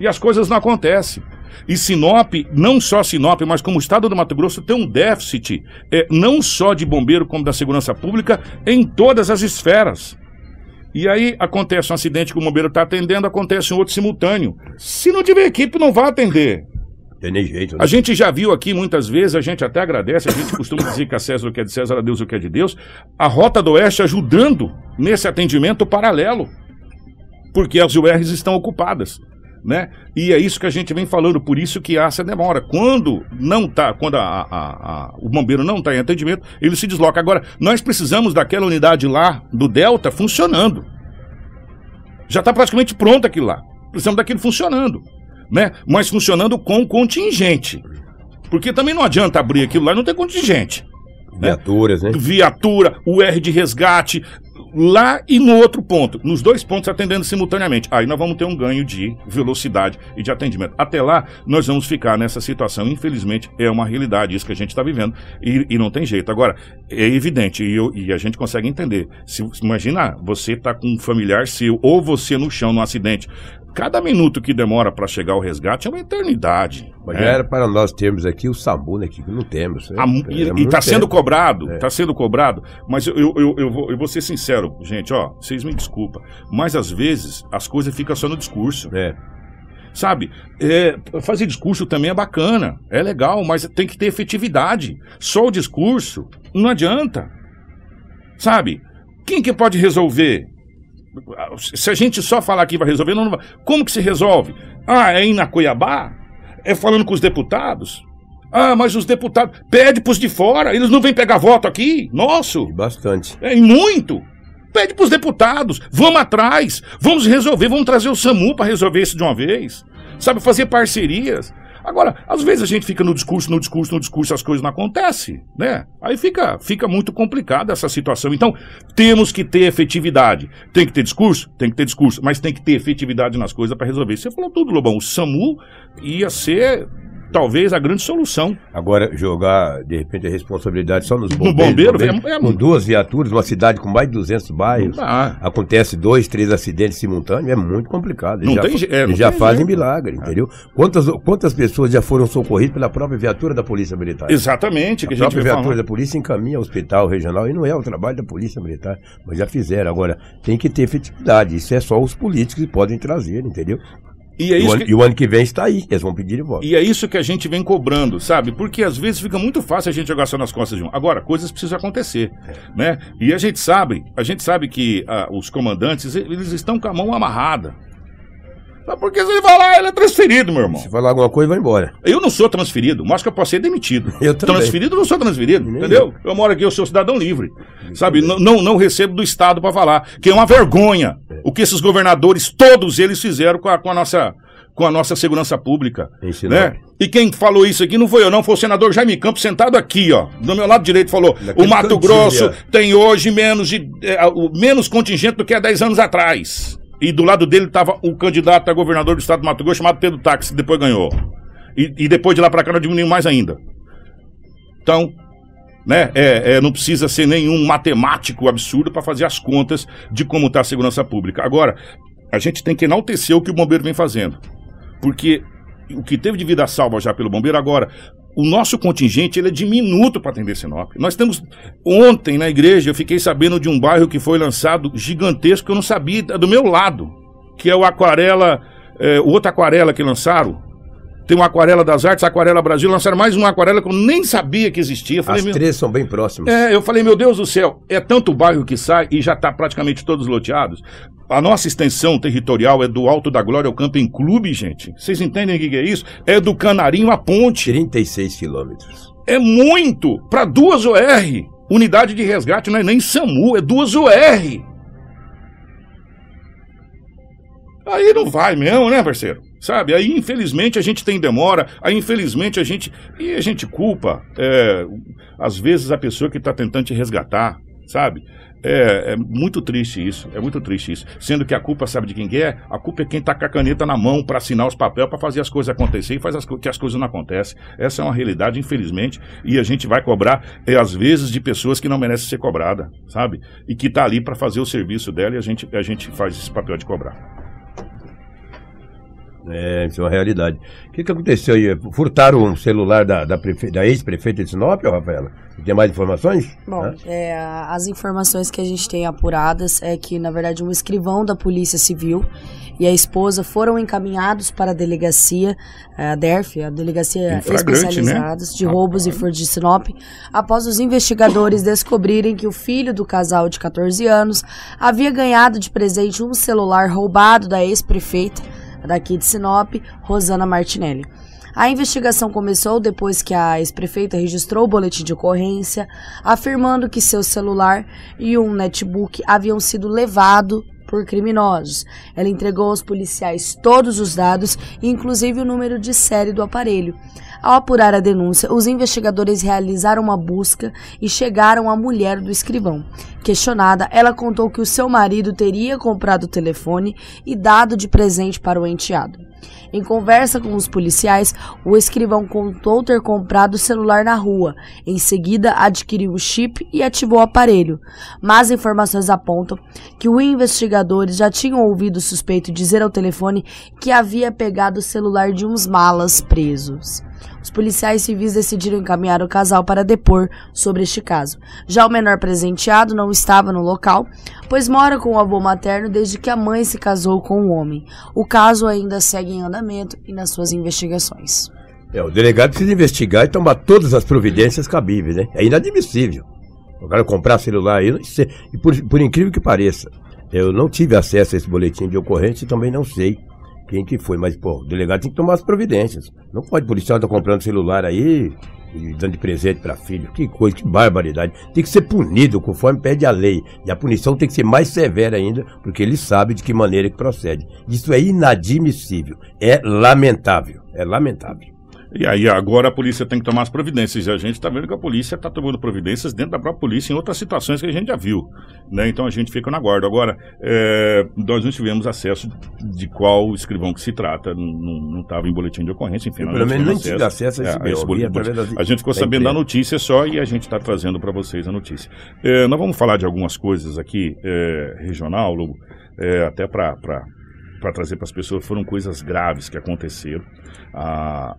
E as coisas não acontecem. E Sinop, não só Sinop, mas como o estado do Mato Grosso, tem um déficit, é, não só de bombeiro, como da segurança pública, em todas as esferas. E aí acontece um acidente que o bombeiro está atendendo, acontece um outro simultâneo. Se não tiver equipe, não vai atender. Tem nem jeito. né? A gente já viu aqui muitas vezes, a gente até agradece, a gente costuma dizer que a César o que é de César, a Deus o que é de Deus, a Rota do Oeste ajudando nesse atendimento paralelo, porque as URs estão ocupadas. Né? E é isso que a gente vem falando, por isso que há essa demora. Quando não tá, quando a- a- a- o bombeiro não está em atendimento, ele se desloca. Agora, nós precisamos daquela unidade lá do Delta funcionando. Já está praticamente pronto aquilo lá. Precisamos daquilo funcionando. Né? Mas funcionando com contingente. Porque também não adianta abrir aquilo lá e não ter contingente. Viaturas, né? Viatura, o R de resgate, lá e no outro ponto. Nos dois pontos atendendo simultaneamente. Aí nós vamos ter um ganho de velocidade e de atendimento. Até lá, nós vamos ficar nessa situação. Infelizmente, é uma realidade isso que a gente está vivendo e, e não tem jeito. Agora, é evidente e, eu- e a gente consegue entender. Se, imagina, você tá com um familiar seu ou você no chão num acidente. Cada minuto que demora para chegar o resgate é uma eternidade. Mas já era para nós termos aqui o SAMU, né? Que não temos. né? A É, e está sendo tempo. cobrado, É. está sendo cobrado, mas eu, eu, eu, vou, eu vou ser sincero, gente, ó, vocês me desculpam, mas às vezes as coisas ficam só no discurso. É. Sabe? É, fazer discurso também é bacana, é legal, mas tem que ter efetividade. Só o discurso não adianta. Sabe? Quem que pode resolver? Se a gente só falar que vai resolver, não vai. Como que se resolve? Ah, é ir na Cuiabá? é falando com os deputados. Ah, mas os deputados. Pede pros de fora, eles não vêm pegar voto aqui? Nosso. Bastante. É, e muito. Pede pros deputados. Vamos atrás. Vamos resolver. Vamos trazer o SAMU para resolver isso de uma vez. Sabe, fazer parcerias. Agora, às vezes a gente fica no discurso, no discurso, no discurso, as coisas não acontecem, né? Aí fica, fica muito complicada essa situação. Então, temos que ter efetividade. Tem que ter discurso? Tem que ter discurso, mas tem que ter efetividade nas coisas para resolver. Você falou tudo, Lobão. O SAMU ia ser talvez a grande solução. Agora, jogar, de repente, a responsabilidade só nos No bombeiros. bombeiro, bombeiros, é- é- com duas viaturas, uma cidade com mais de 200 bairros. Dá. Acontece dois, três acidentes simultâneos, é muito complicado. Eles Não já, tem é, não já tem fazem jeito. milagre, entendeu? Quantas, quantas pessoas já foram socorridas pela própria viatura da Polícia Militar? Exatamente, que A a gente própria viatura falar. da polícia encaminha ao hospital regional e não é o trabalho da polícia militar, mas já fizeram. Agora, tem que ter efetividade. Isso é só os políticos que podem trazer, entendeu? E é E o isso ano, que- e o ano que vem está aí, eles vão pedir de volta. E é isso que a gente vem cobrando, sabe? Porque às vezes fica muito fácil a gente jogar só nas costas de um. Agora, coisas precisam acontecer, né? E a gente sabe, a gente sabe que ah, os comandantes, eles estão com a mão amarrada. Porque ele vai lá, ele é transferido, meu irmão. Se falar alguma coisa, vai embora. Eu não sou transferido, mas que eu posso ser demitido. (laughs) Eu também. Transferido, eu não sou transferido, Nem entendeu? Eu moro aqui, eu sou cidadão livre. Sabe? Não, não, não recebo do Estado pra falar. Que é uma vergonha o que esses governadores, todos eles fizeram com a, com a nossa. Com a nossa segurança pública. Né? E quem falou isso aqui não foi eu, não, foi o senador Jaime Campos sentado aqui, ó. Do meu lado direito falou: Naquele o Mato cantinho Grosso tem hoje menos, de, é, o- menos contingente do que há 10 anos atrás. E do lado dele estava o candidato a governador do estado do Mato Grosso, chamado Pedro Táxi, que depois ganhou. E, e depois de lá para cá nós diminuímos mais ainda. Então, né, é, é, não precisa ser nenhum matemático absurdo para fazer as contas de como está a segurança pública. Agora, a gente tem que enaltecer o que o bombeiro vem fazendo. Porque o que teve de vida salva já pelo bombeiro, agora, o nosso contingente ele é diminuto para atender Sinop. Nós temos. Ontem na igreja eu fiquei sabendo de um bairro que foi lançado gigantesco que eu não sabia, é do meu lado, que é o Aquarela, é, o outro Aquarela que lançaram. Tem uma Aquarela das Artes, Aquarela Brasil, lançaram mais uma Aquarela que eu nem sabia que existia. Falei, As meu- três são bem próximas. é, eu falei, meu Deus do céu, é tanto bairro que sai e já está praticamente todos loteados. A nossa extensão territorial é do Alto da Glória ao Camping Clube, gente. Vocês entendem o que é isso? É do Canarinho à Ponte. 36 quilômetros. É muito para duas OR. Unidade de resgate não é nem SAMU, é duas OR. Aí não vai mesmo, né, parceiro? Sabe? Aí, infelizmente, a gente tem demora, aí, infelizmente, a gente. E a gente culpa, é, às vezes, a pessoa que está tentando te resgatar, sabe? É, é muito triste isso, é muito triste isso. Sendo que a culpa, sabe de quem que é? A culpa é quem tá com a caneta na mão para assinar os papéis, para fazer as coisas acontecer e faz as, que as coisas não acontecem. Essa é uma realidade, infelizmente, e a gente vai cobrar, é, às vezes, de pessoas que não merecem ser cobrada, sabe? E que tá ali para fazer o serviço dela e a gente, a gente faz esse papel de cobrar. É, isso é uma realidade. O que, que aconteceu aí? Furtaram um celular da, da, prefe- da ex-prefeita de Sinop, Rafaela? Você tem mais informações? Bom, é, as informações que a gente tem apuradas é que, na verdade, um escrivão da Polícia Civil e a esposa foram encaminhados para a delegacia, é, a DERF, a Delegacia Em flagrante, né? De Roubos e Furtos de Sinop, após os investigadores descobrirem que o filho do casal de 14 anos havia ganhado de presente um celular roubado da ex-prefeita daqui de Sinop, Rosana Martinelli. A investigação começou depois que a ex-prefeita registrou o boletim de ocorrência, afirmando que seu celular e um netbook haviam sido levados por criminosos. Ela entregou aos policiais todos os dados, inclusive o número de série do aparelho. Ao apurar a denúncia, os investigadores realizaram uma busca e chegaram à mulher do escrivão. Questionada, ela contou que o seu marido teria comprado o telefone e dado de presente para o enteado. Em conversa com os policiais, o escrivão contou ter comprado o celular na rua. Em seguida, adquiriu o chip e ativou o aparelho. Mas informações apontam que os investigadores já tinham ouvido o suspeito dizer ao telefone que havia pegado o celular de uns malas presos. Os policiais civis decidiram encaminhar o casal para depor sobre este caso. Já o menor presenteado não estava no local, pois mora com o avô materno desde que a mãe se casou com o homem. O caso ainda segue em andamento e nas suas investigações. É, o delegado precisa investigar e tomar todas as providências cabíveis, né? É inadmissível. O cara comprar celular aí, e por, por incrível que pareça, eu não tive acesso a esse boletim de ocorrência e também não sei quem que foi, mas, pô, o delegado tem que tomar as providências. Não pode, o policial tá comprando celular aí e dando de presente para filho. Que coisa, que barbaridade. Tem que ser punido conforme pede a lei. E a punição tem que ser mais severa ainda, porque ele sabe de que maneira que procede. Isso é inadmissível. É lamentável. É lamentável. E aí agora a polícia tem que tomar as providências. E a gente está vendo que a polícia está tomando providências dentro da própria polícia em outras situações que a gente já viu. Né? Então a gente fica na guarda. Agora, é, nós não tivemos acesso de qual escrivão que se trata. Não estava em boletim de ocorrência, enfim. Eu, pelo menos não tivemos tive acesso a esse é, BO, boletim. através das- A gente ficou da sabendo da notícia só e a gente está trazendo para vocês a notícia. É, nós vamos falar de algumas coisas aqui, é, regional, Lobo, é, até para trazer para as pessoas. Foram coisas graves que aconteceram. Ah,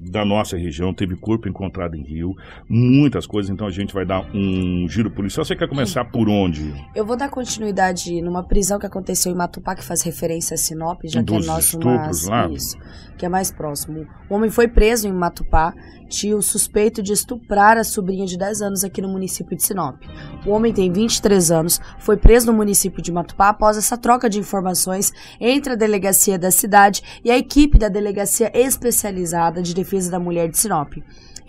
da nossa região, teve corpo encontrado em Rio, muitas coisas, então a gente vai dar um giro policial. Você quer começar por onde? Eu vou dar continuidade numa prisão que aconteceu em Matupá, que faz referência a Sinop, já que é Dos nosso estupros mais, isso, que é mais próximo. O homem foi preso em Matupá, tio suspeito de estuprar a sobrinha de 10 anos aqui no município de Sinop. O homem tem 23 anos, foi preso no município de Matupá após essa troca de informações entre a delegacia da cidade e a equipe da delegacia especializada de defesa da mulher de Sinop.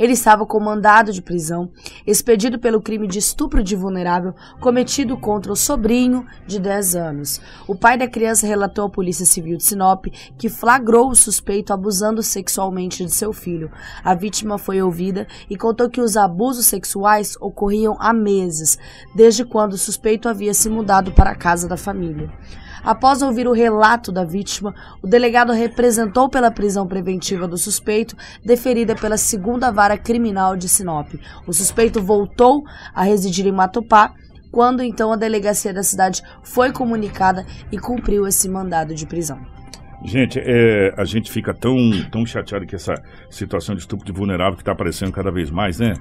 Ele estava com mandado de prisão, expedido pelo crime de estupro de vulnerável cometido contra o sobrinho de 10 anos. O pai da criança relatou à Polícia Civil de Sinop que flagrou o suspeito abusando sexualmente de seu filho. A vítima foi ouvida e contou que os abusos sexuais ocorriam há meses, desde quando o suspeito havia se mudado para a casa da família. Após ouvir o relato da vítima, o delegado representou pela prisão preventiva do suspeito, deferida pela segunda vara criminal de Sinop. O suspeito voltou a residir em Matupá, quando então a delegacia da cidade foi comunicada e cumpriu esse mandado de prisão. Gente, é, a gente fica tão, tão chateado com essa situação de estupro de vulnerável que está aparecendo cada vez mais, né?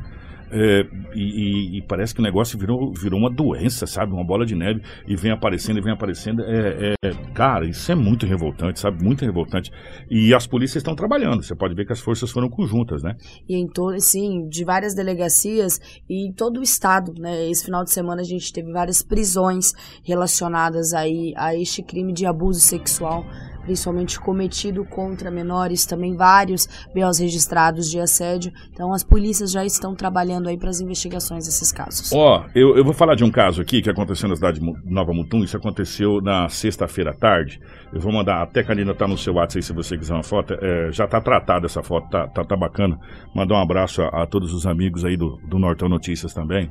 É, e, e- parece que o negócio virou, virou uma doença, sabe? Uma bola de neve e vem aparecendo e vem aparecendo. É, é- cara, isso é muito revoltante, sabe? Muito revoltante. E as polícias estão trabalhando. Você pode ver que as forças foram conjuntas, né? e em todo, sim, de várias delegacias e em todo o estado, né? Esse final de semana a gente teve várias prisões relacionadas aí a este crime de abuso sexual, principalmente cometido contra menores, também vários BOs registrados de assédio. Então as polícias já estão trabalhando aí para as investigações desses casos. Ó, eu, eu vou falar de um caso aqui que aconteceu na cidade de Nova Mutum. Isso aconteceu na sexta-feira à tarde. Eu vou mandar, até a Karina tá no seu WhatsApp aí se você quiser uma foto. É, já tá tratada essa foto, tá, tá, tá bacana. Mandar um abraço a, a todos os amigos aí do, do Nortão Notícias também.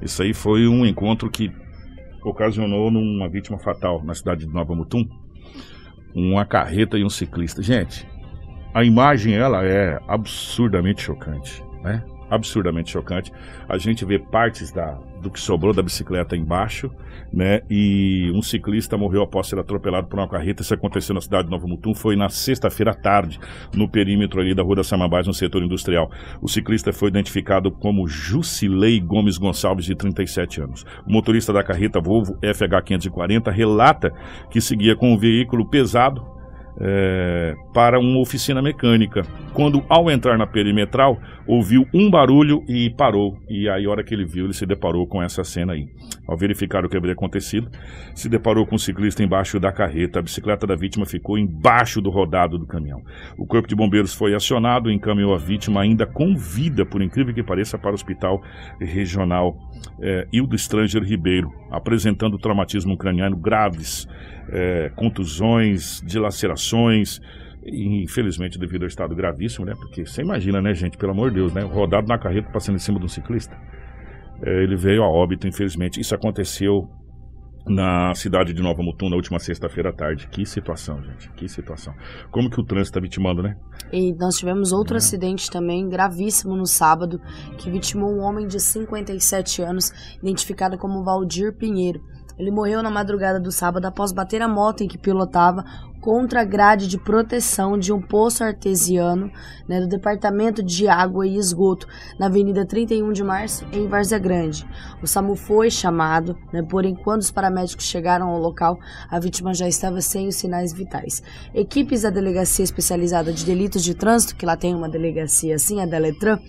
Isso aí foi um encontro que ocasionou numa vítima fatal na cidade de Nova Mutum. Uma carreta e um ciclista. Gente, a imagem ela é absurdamente chocante, né? Absurdamente chocante. A gente vê partes da, do que sobrou da bicicleta embaixo, né? E um ciclista morreu após ser atropelado por uma carreta. Isso aconteceu na cidade de Novo Mutum. Foi na sexta-feira à tarde, no perímetro ali da Rua da Samambás, no setor industrial. O ciclista foi identificado como Jusilei Gomes Gonçalves, de 37 anos. O motorista da carreta Volvo FH540 relata que seguia com um veículo pesado é, para uma oficina mecânica. Quando, ao entrar na perimetral, ouviu um barulho e parou. E aí, a hora que ele viu, ele se deparou com essa cena aí. Ao verificar o que havia acontecido, se deparou com o ciclista embaixo da carreta. A bicicleta da vítima ficou embaixo do rodado do caminhão. O corpo de bombeiros foi acionado e encaminhou a vítima ainda com vida, por incrível que pareça, para o hospital regional é, Hildo Stranger Ribeiro, apresentando traumatismo craniano graves, é, contusões, dilacerações, infelizmente devido ao estado gravíssimo, né? Porque você imagina, né, gente, pelo amor de Deus, né? Rodado na carreta passando em cima de um ciclista. É, ele veio a óbito, infelizmente. Isso aconteceu na cidade de Nova Mutum na última sexta-feira à tarde. Que situação, gente. Que situação. Como que o trânsito está vitimando, né? E nós tivemos outro acidente também gravíssimo no sábado, que vitimou um homem de 57 anos, identificado como Valdir Pinheiro. Ele morreu na madrugada do sábado após bater a moto em que pilotava contra a grade de proteção de um poço artesiano né, do Departamento de Água e Esgoto, na Avenida 31 de Março, em Várzea Grande. O SAMU foi chamado, né, porém, quando os paramédicos chegaram ao local, a vítima já estava sem os sinais vitais. Equipes da Delegacia Especializada de Delitos de Trânsito, que lá tem uma delegacia assim, a Deletran,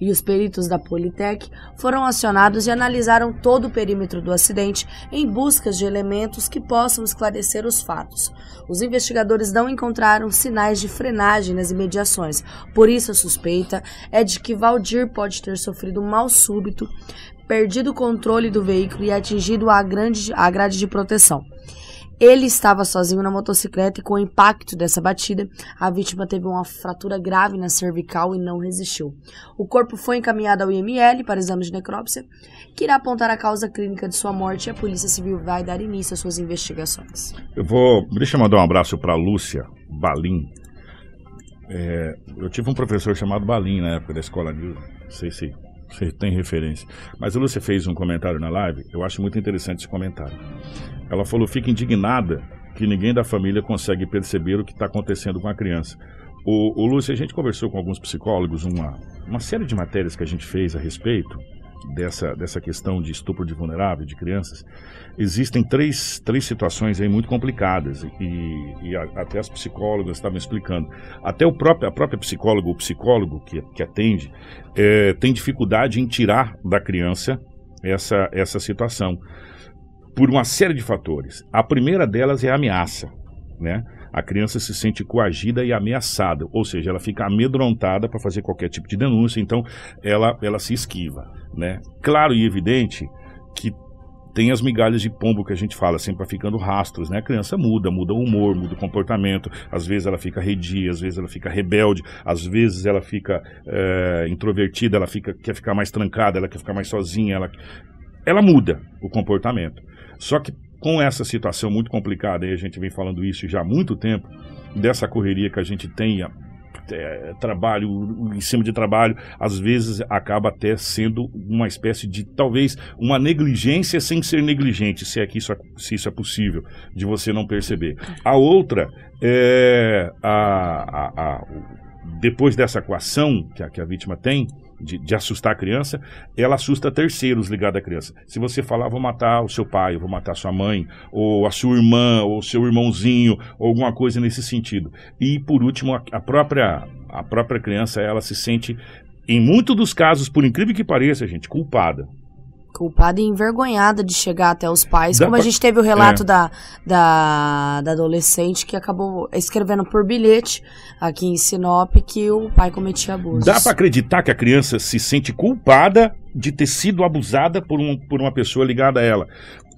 e os peritos da Politec foram acionados e analisaram todo o perímetro do acidente em busca de elementos que possam esclarecer os fatos. Os investigadores não encontraram sinais de frenagem nas imediações. Por isso, a suspeita é de que Valdir pode ter sofrido um mal súbito, perdido o controle do veículo e atingido a, grande, a grade de proteção. Ele estava sozinho na motocicleta e, com o impacto dessa batida, a vítima teve uma fratura grave na cervical e não resistiu. O corpo foi encaminhado ao IML para exame de necrópsia, que irá apontar a causa clínica de sua morte e a Polícia Civil vai dar início às suas investigações. Eu vou. Deixa eu mandar um abraço para Lúcia Balim. É, eu tive um professor chamado Balim na época da escola News. Não sei se você tem referência. Mas a Lúcia fez um comentário na live, eu acho muito interessante esse comentário. Ela falou: fica indignada que ninguém da família consegue perceber o que está acontecendo com a criança. O, o Lúcia, a gente conversou com alguns psicólogos, uma, uma série de matérias que a gente fez a respeito dessa, dessa questão de estupro de vulnerável, de crianças, existem três, três situações aí muito complicadas e, e a, até as psicólogas estavam explicando. Até o próprio, a própria psicóloga, o psicólogo que, que atende, é, tem dificuldade em tirar da criança essa, essa situação por uma série de fatores. A primeira delas é a ameaça, né? A criança se sente coagida e ameaçada, ou seja, ela fica amedrontada para fazer qualquer tipo de denúncia, então ela, ela se esquiva, né? Claro e evidente que tem as migalhas de pombo que a gente fala, sempre ficando rastros, né? A criança muda, muda o humor, muda o comportamento, às vezes ela fica redia, às vezes ela fica rebelde, às vezes ela fica é, introvertida, ela fica, quer ficar mais trancada, ela quer ficar mais sozinha, ela, ela muda o comportamento. Só que com essa situação muito complicada, e a gente vem falando isso já há muito tempo, dessa correria que a gente tem, é, trabalho em cima de trabalho, às vezes acaba até sendo uma espécie de, talvez, uma negligência sem ser negligente, se é que isso, é, se isso é possível, de você não perceber. A outra é a, a, a depois dessa coação que a, que a vítima tem, de, de, assustar a criança, ela assusta terceiros ligados à criança. Se você falar, vou matar o seu pai, vou matar sua mãe, ou a sua irmã, ou seu irmãozinho, ou alguma coisa nesse sentido. E por último, a, a própria a própria criança, ela se sente, em muitos dos casos, por incrível que pareça, gente, culpada culpada e envergonhada de chegar até os pais. Dá como pra... a gente teve o relato é. da, da, da, adolescente que acabou escrevendo por bilhete aqui em Sinop que o pai cometia abusos. Dá para acreditar que a criança se sente culpada de ter sido abusada por, um, por uma pessoa ligada a ela.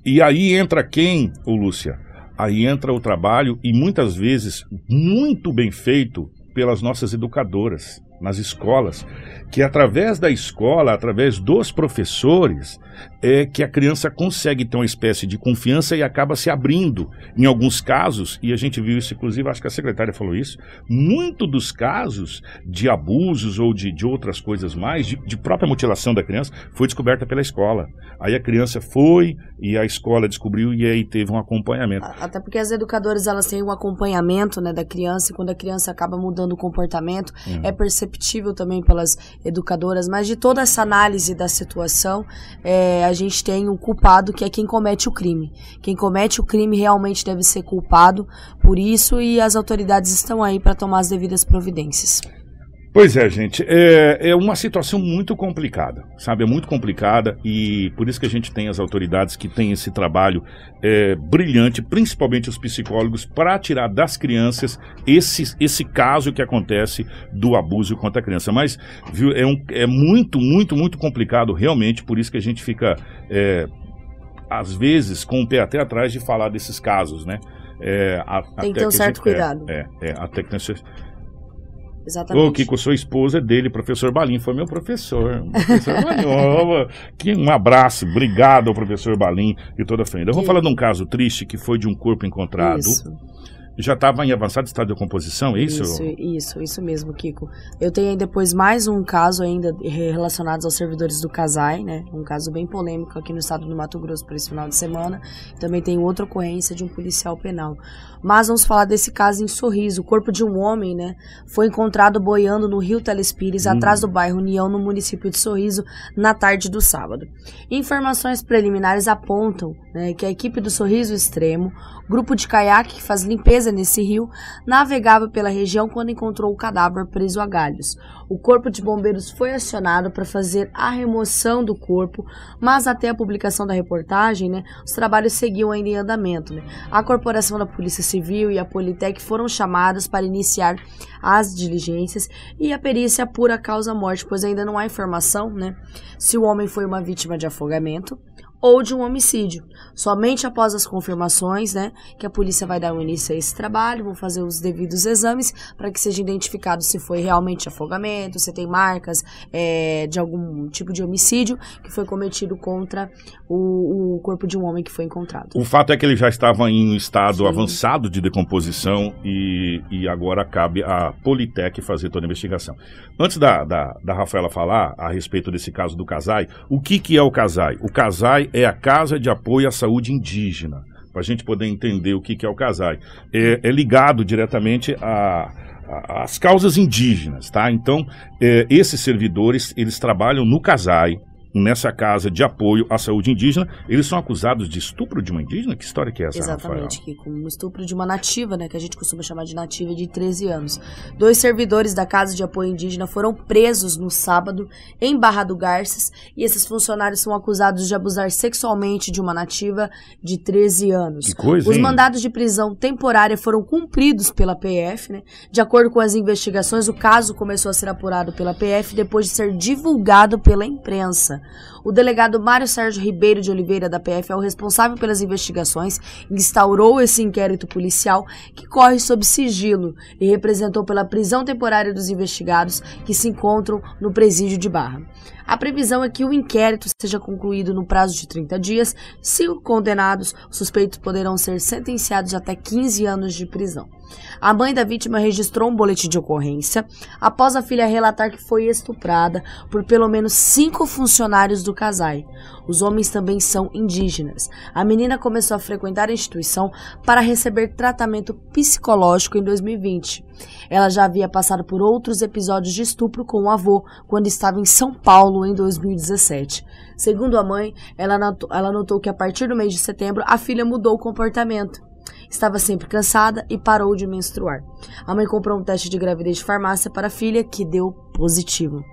E aí entra quem, ô Lúcia? Aí entra o trabalho e muitas vezes muito bem feito pelas nossas educadoras nas escolas, que através da escola, através dos professores, é que a criança consegue ter uma espécie de confiança e acaba se abrindo. Em alguns casos, e a gente viu isso, inclusive, acho que a secretária falou isso, muito dos casos de abusos ou de, de outras coisas mais, de, de própria mutilação da criança, foi descoberta pela escola. Aí a criança foi e a escola descobriu e aí teve um acompanhamento. Até porque as educadoras elas têm um acompanhamento né, da criança e quando a criança acaba mudando o comportamento, uhum. é perceptível também pelas educadoras, mas de toda essa análise da situação, é, a gente tem o culpado, que é quem comete o crime. Quem comete o crime realmente deve ser culpado por isso e as autoridades estão aí para tomar as devidas providências. Pois é, gente, é, é, uma situação muito complicada, sabe? É muito complicada e por isso que a gente tem as autoridades que têm esse trabalho é, brilhante, principalmente os psicólogos, para tirar das crianças esse, esse caso que acontece do abuso contra a criança. Mas, viu, é, um, é muito, muito, muito complicado realmente, por isso que a gente fica, é, às vezes, com o pé até atrás de falar desses casos, né? É, a, tem que ter um certo gente, cuidado. É, é, até que Exatamente. Ô, Kiko, sou esposa dele, professor Balim, foi meu professor. Professor (laughs) Balim, que um abraço, obrigado ao professor Balim e toda a família. Vamos falar de um caso triste que foi de um corpo encontrado. Isso já estava em avançado estado de decomposição, é isso? Isso, isso, isso mesmo, Kiko. Eu tenho depois mais um caso ainda relacionado aos servidores do Casai, né? Um caso bem polêmico aqui no estado do Mato Grosso por esse final de semana. Também tem outra ocorrência de um policial penal. Mas vamos falar desse caso em Sorriso. O corpo de um homem, né, foi encontrado boiando no Rio Telespires, hum. atrás do bairro União, no município de Sorriso, na tarde do sábado. Informações preliminares apontam né, que a equipe do Sorriso Extremo Grupo de caiaque que faz limpeza nesse rio navegava pela região quando encontrou o cadáver preso a galhos. O corpo de bombeiros foi acionado para fazer a remoção do corpo, mas até a publicação da reportagem, né, os trabalhos seguiam ainda em andamento. Né? A corporação da Polícia Civil e a Politec foram chamadas para iniciar as diligências e a perícia apura a causa-morte, pois ainda não há informação né, se o homem foi uma vítima de afogamento ou de um homicídio. Somente após as confirmações, né, que a polícia vai dar o início a esse trabalho, vão fazer os devidos exames para que seja identificado se foi realmente afogamento, se tem marcas é, de algum tipo de homicídio que foi cometido contra o, o, corpo de um homem que foi encontrado. O fato é que ele já estava em um estado Sim. avançado de decomposição e, e agora cabe à Politec fazer toda a investigação. Antes da, da, da Rafaela falar a respeito desse caso do Casai, o que, que é o Casai? O Casai é a Casa de Apoio à Saúde Indígena, para a gente poder entender o que, que é o CASAI. É, é ligado diretamente a, as causas indígenas, tá? Então, é, esses servidores, eles trabalham no CASAI, nessa casa de apoio à saúde indígena. Eles são acusados de estupro de uma indígena? Que história que é essa, Exatamente, que com um estupro de uma nativa, né, que a gente costuma chamar de nativa de 13 anos. Dois servidores da casa de apoio indígena foram presos no sábado em Barra do Garças e esses funcionários são acusados de abusar sexualmente de uma nativa de 13 anos. Que coisa, Os hein? mandados de prisão temporária foram cumpridos pela PF, né? De acordo com as investigações, o caso começou a ser apurado pela PF depois de ser divulgado pela imprensa. O delegado Mário Sérgio Ribeiro de Oliveira, da PF, é o responsável pelas investigações, instaurou esse inquérito policial que corre sob sigilo e representou pela prisão temporária dos investigados que se encontram no presídio de Barra. A previsão é que o inquérito seja concluído no prazo de 30 dias. Se condenados, os suspeitos poderão ser sentenciados até 15 anos de prisão. A mãe da vítima registrou um boletim de ocorrência após a filha relatar que foi estuprada por pelo menos cinco funcionários do casai. Os homens também são indígenas. A menina começou a frequentar a instituição para receber tratamento psicológico em 2020. Ela já havia passado por outros episódios de estupro com o avô quando estava em São Paulo em 2017. Segundo a mãe, ela notou, ela notou que a partir do mês de setembro a filha mudou o comportamento. Estava sempre cansada e parou de menstruar. A mãe comprou um teste de gravidez de farmácia para a filha, que deu positivo.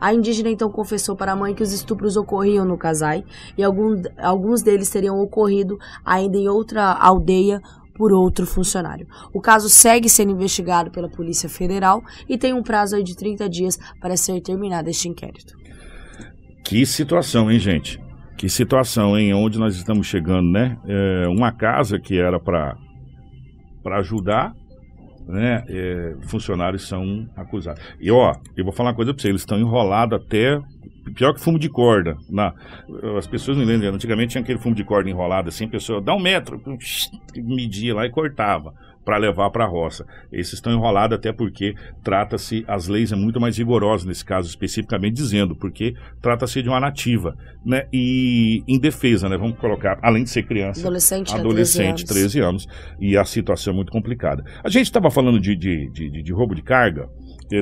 A indígena então confessou para a mãe que os estupros ocorriam no casai e alguns, alguns deles teriam ocorrido ainda em outra aldeia por outro funcionário. O caso segue sendo investigado pela Polícia Federal e tem um prazo de 30 dias para ser terminado este inquérito. Que situação, hein, gente? Que situação, hein? Onde nós estamos chegando, né? É uma casa que era para para ajudar, né? É, funcionários são acusados. E ó, eu vou falar uma coisa para você, eles estão enrolados até pior que fumo de corda. Na, as pessoas não lembram, antigamente tinha aquele fumo de corda enrolado assim, a pessoa dá um metro, media lá e cortava para levar para a roça. Esses estão enrolados até porque trata-se, as leis é muito mais rigorosas nesse caso especificamente dizendo, porque trata-se de uma nativa, né? E em defesa, né? Vamos colocar, além de ser criança, adolescente, adolescente 13, anos. 13 anos, e a situação é muito complicada. A gente estava falando de, de, de, de roubo de carga,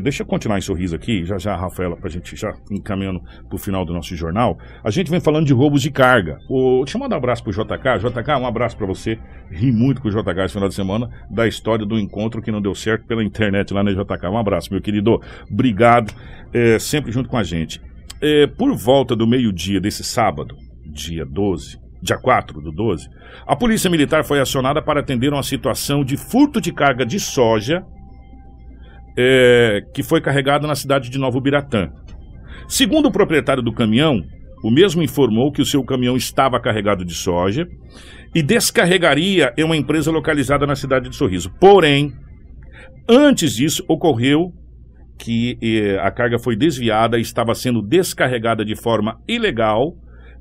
deixa eu continuar em sorriso aqui, já já, Rafaela, para a gente já encaminhando para o final do nosso jornal. A gente vem falando de roubos de carga. O, deixa eu mandar um abraço pro JK. JK, um abraço para você. Ri muito com o JK esse final de semana da história do encontro que não deu certo pela internet lá na JK. Um abraço, meu querido. Obrigado, é, sempre junto com a gente. É, por volta do meio-dia desse sábado, dia 12, dia 4 do 12, a Polícia Militar foi acionada para atender uma situação de furto de carga de soja é, que foi carregada na cidade de Novo Biratã. Segundo o proprietário do caminhão, o mesmo informou que o seu caminhão estava carregado de soja e descarregaria em uma empresa localizada na cidade de Sorriso. Porém, antes disso, ocorreu que eh, a carga foi desviada e estava sendo descarregada de forma ilegal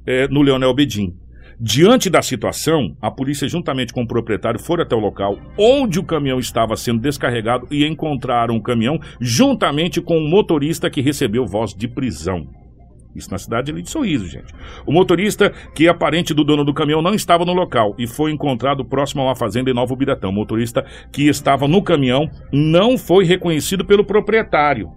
eh, no Leonel Bedim. Diante da situação, a polícia, juntamente com o proprietário, foram até o local onde o caminhão estava sendo descarregado e encontraram o caminhão juntamente com o motorista que recebeu voz de prisão. Isso na cidade de Sorriso, gente. O motorista, que é parente do dono do caminhão, não estava no local e foi encontrado próximo a uma fazenda em Novo Biratão. O motorista que estava no caminhão não foi reconhecido pelo proprietário.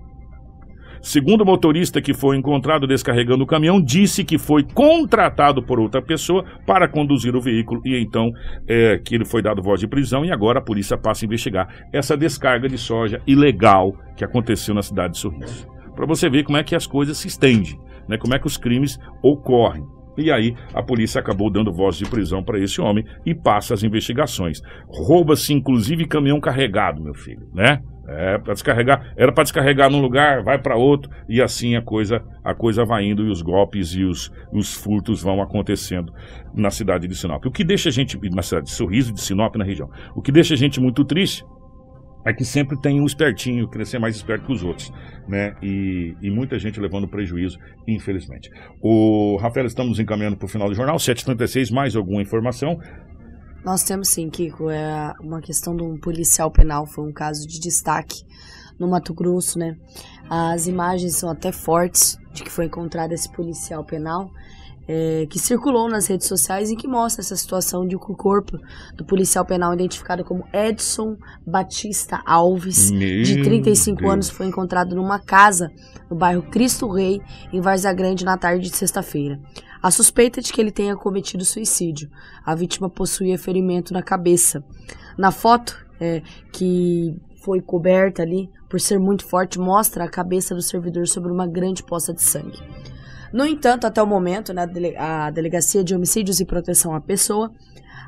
Segundo o motorista que foi encontrado descarregando o caminhão, disse que foi contratado por outra pessoa para conduzir o veículo e então é, que ele foi dado voz de prisão e agora a polícia passa a investigar essa descarga de soja ilegal que aconteceu na cidade de Sorriso. Para você ver como é que as coisas se estendem, né? como é que os crimes ocorrem. E aí a polícia acabou dando voz de prisão para esse homem e passa as investigações. Rouba-se inclusive caminhão carregado, meu filho, né? É, para descarregar, era para descarregar num lugar, vai para outro e assim a coisa a coisa vai indo e os golpes e os, os furtos vão acontecendo na cidade de Sinop. O que deixa a gente na cidade de Sorriso de Sinop na região. O que deixa a gente muito triste é que sempre tem um espertinho, ser mais esperto que os outros, né? E, e muita gente levando prejuízo, infelizmente. O Rafael, estamos encaminhando para o final do jornal, 7h36, mais alguma informação? Nós temos sim, Kiko. É uma questão de um policial penal, foi um caso de destaque no Mato Grosso, né? As imagens são até fortes de que foi encontrado esse policial penal é, que circulou nas redes sociais e que mostra essa situação de que o corpo do policial penal identificado como Edson Batista Alves, Meu de 35 Deus. anos, foi encontrado numa casa no bairro Cristo Rei, em Várzea Grande, na tarde de sexta-feira. A suspeita é de que ele tenha cometido suicídio. A vítima possuía ferimento na cabeça. Na foto, é, que foi coberta ali, por ser muito forte, mostra a cabeça do servidor sobre uma grande poça de sangue. No entanto, até o momento, né, a dele- a Delegacia de Homicídios e Proteção à Pessoa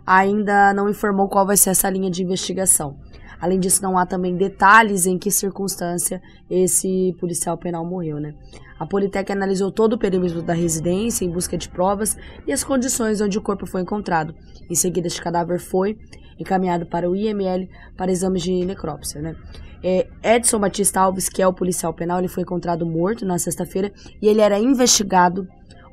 ainda não informou qual vai ser essa linha de investigação. Além disso, não há também detalhes em que circunstância esse policial penal morreu, né? A Politec analisou todo o perímetro da residência em busca de provas e as condições onde o corpo foi encontrado. Em seguida, este cadáver foi encaminhado para o IML para exames de necrópsia, né? É, Edson Batista Alves, que é o policial penal, ele foi encontrado morto na sexta-feira e ele era investigado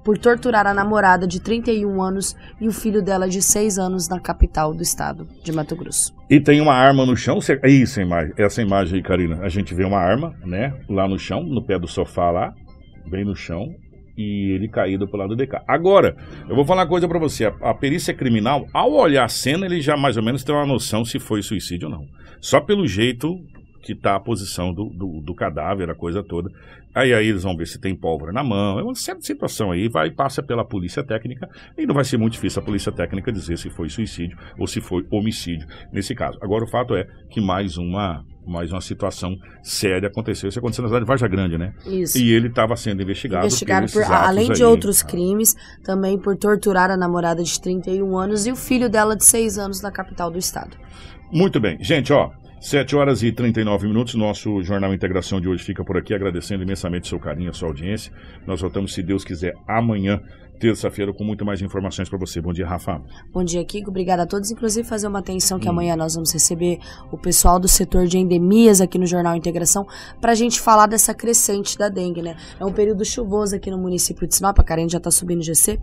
por torturar a namorada de 31 anos e o filho dela de 6 anos na capital do estado de Mato Grosso. E tem uma arma no chão. É isso, essa imagem aí, Karina. A gente vê uma arma, né? Lá no chão, no pé do sofá lá, bem no chão. E ele caído pro lado de cá. Agora, eu vou falar uma coisa pra você. A, a perícia criminal, ao olhar a cena, ele já mais ou menos tem uma noção se foi suicídio ou não. Só pelo jeito que tá a posição do, do, do cadáver, a coisa toda. Aí, aí eles vão ver se tem pólvora na mão. É uma certa situação aí, vai passa pela polícia técnica e não vai ser muito difícil a polícia técnica dizer se foi suicídio ou se foi homicídio nesse caso. Agora o fato é que mais uma mais uma situação séria aconteceu. Isso aconteceu na cidade de Varja Grande, né? Isso. E ele estava sendo investigado, Investigado por, além de aí. outros crimes, também por torturar a namorada de 31 anos e o filho dela de 6 anos na capital do estado. Muito bem. Gente, ó, 7 horas e 39 minutos. Nosso Jornal Integração de hoje fica por aqui, agradecendo imensamente o seu carinho, sua audiência. Nós voltamos, se Deus quiser, amanhã, terça-feira, com muito mais informações para você. Bom dia, Rafa. Bom dia, Kiko. Obrigada a todos. Inclusive, fazer uma atenção Hum. que amanhã nós vamos receber o pessoal do setor de endemias aqui no Jornal Integração para a gente falar dessa crescente da dengue, né? É um período chuvoso aqui no município de Sinop. A Karen já está subindo o GC,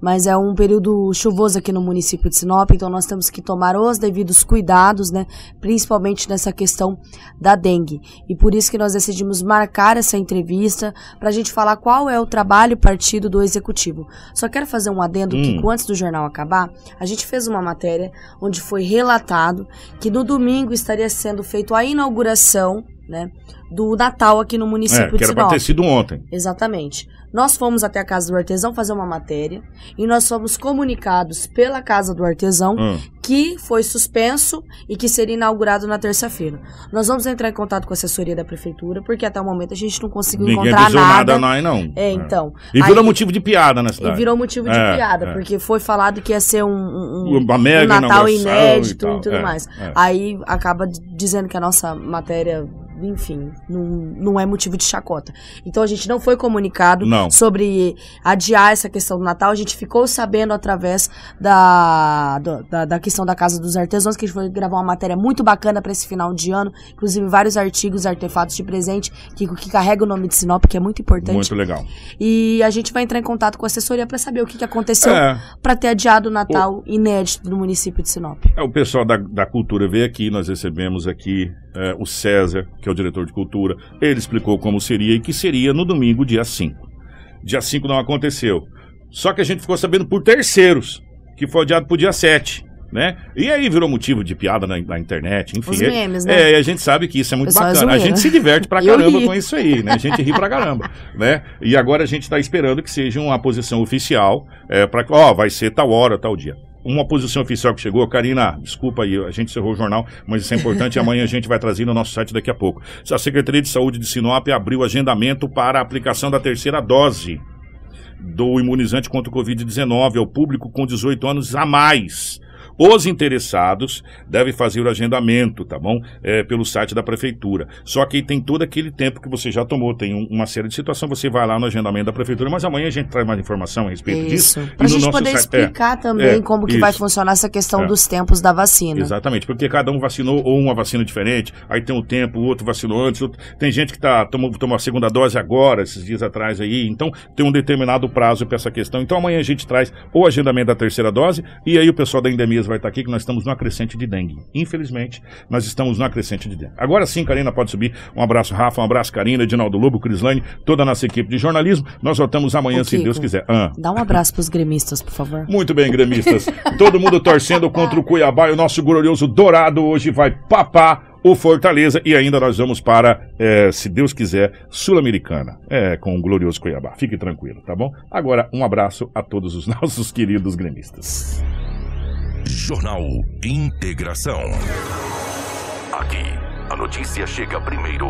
mas é um período chuvoso aqui no município de Sinop. Então, nós temos que tomar os devidos cuidados, né? Principalmente nessa questão da dengue. E por isso que nós decidimos marcar essa entrevista para a gente falar qual é o trabalho partido do executivo. Só quero fazer um adendo, Hum. Kiko, antes do jornal acabar, a gente fez uma matéria onde foi relatado que no domingo estaria sendo feita a inauguração, né, do Natal aqui no município É, que de era para Sinop. ter sido ontem. Exatamente. Nós fomos até a casa do artesão fazer uma matéria e nós fomos comunicados pela casa do artesão Hum. que foi suspenso e que seria inaugurado na terça-feira. Nós vamos entrar em contato com a assessoria da prefeitura porque até o momento a gente não conseguiu Ninguém encontrar avisou nada. nada, não, não. É, então. E virou Aí- motivo de piada na cidade. e virou motivo de É, piada, é. porque foi falado que ia ser um, um, mega um Natal inédito e e, tal, tudo é, mais. é. Aí acaba dizendo que a nossa matéria, enfim, não, não é motivo de chacota. Então a gente não foi comunicado Não. sobre adiar essa questão do Natal, a gente ficou sabendo através da, da, da questão da Casa dos Artesãos, que a gente foi gravar uma matéria muito bacana para esse final de ano, inclusive vários artigos, artefatos de presente, que, que carrega o nome de Sinop, que é muito importante. Muito legal. E a gente vai entrar em contato com a assessoria para saber o que, que aconteceu É. para ter adiado o Natal inédito do município de Sinop. É, o pessoal da, da cultura veio aqui, nós recebemos aqui é, o César, que é o diretor de cultura. Ele explicou como seria e que seria no domingo, dia 5. Dia 5 não aconteceu. Só que a gente ficou sabendo por terceiros, que foi adiado para o dia 7. Né? E aí virou motivo de piada na, na internet, enfim. Os é- memes, né? É, e a gente sabe que isso é muito Pessoal, bacana. a gente se diverte pra (laughs) caramba com isso aí, né? A gente ri pra caramba, (laughs) né? E agora a gente tá esperando que seja uma posição oficial é, para ó, vai ser tal hora, tal dia. Uma posição oficial que chegou, Karina, desculpa aí, a gente encerrou o jornal, mas isso é importante e (laughs) amanhã a gente vai trazer no nosso site daqui a pouco. A Secretaria de Saúde de Sinop abriu agendamento para a aplicação da terceira dose do imunizante contra o Covid-19 ao público com 18 anos a mais. Os interessados devem fazer o agendamento, tá bom? É, pelo site da prefeitura. Só que tem todo aquele tempo que você já tomou, tem um- uma série de situações, você vai lá no agendamento da prefeitura, mas amanhã a gente traz mais informação a respeito disso. Isso. E Pra no gente poder site- é, explicar também é, como que isso. vai funcionar essa questão É. dos tempos da vacina. Exatamente, porque cada um vacinou ou uma vacina diferente, aí tem um tempo, o outro vacinou antes, outro- tem gente que tá, tomou, tomou a segunda dose agora, esses dias atrás aí, então tem um determinado prazo para essa questão. Então amanhã a gente traz o agendamento da terceira dose e aí o pessoal da Endemias vai estar aqui que nós estamos numa crescente de dengue. Infelizmente, nós estamos numa crescente de dengue. Agora sim, Karina, pode subir. Um abraço, Rafa, um abraço, Karina, Edinaldo Lobo, Crislane, toda a nossa equipe de jornalismo. Nós voltamos amanhã, Ô, se Deus quiser. Ah. Dá um abraço pros gremistas, por favor. (laughs) Muito bem, gremistas. Todo mundo torcendo contra o Cuiabá e o nosso glorioso Dourado hoje vai papar o Fortaleza e ainda nós vamos para, eh, se Deus quiser, Sul-Americana, é, com o glorioso Cuiabá. Fique tranquilo, tá bom? Agora, um abraço a todos os (laughs) nossos queridos gremistas. Jornal Integração. Aqui, a notícia chega primeiro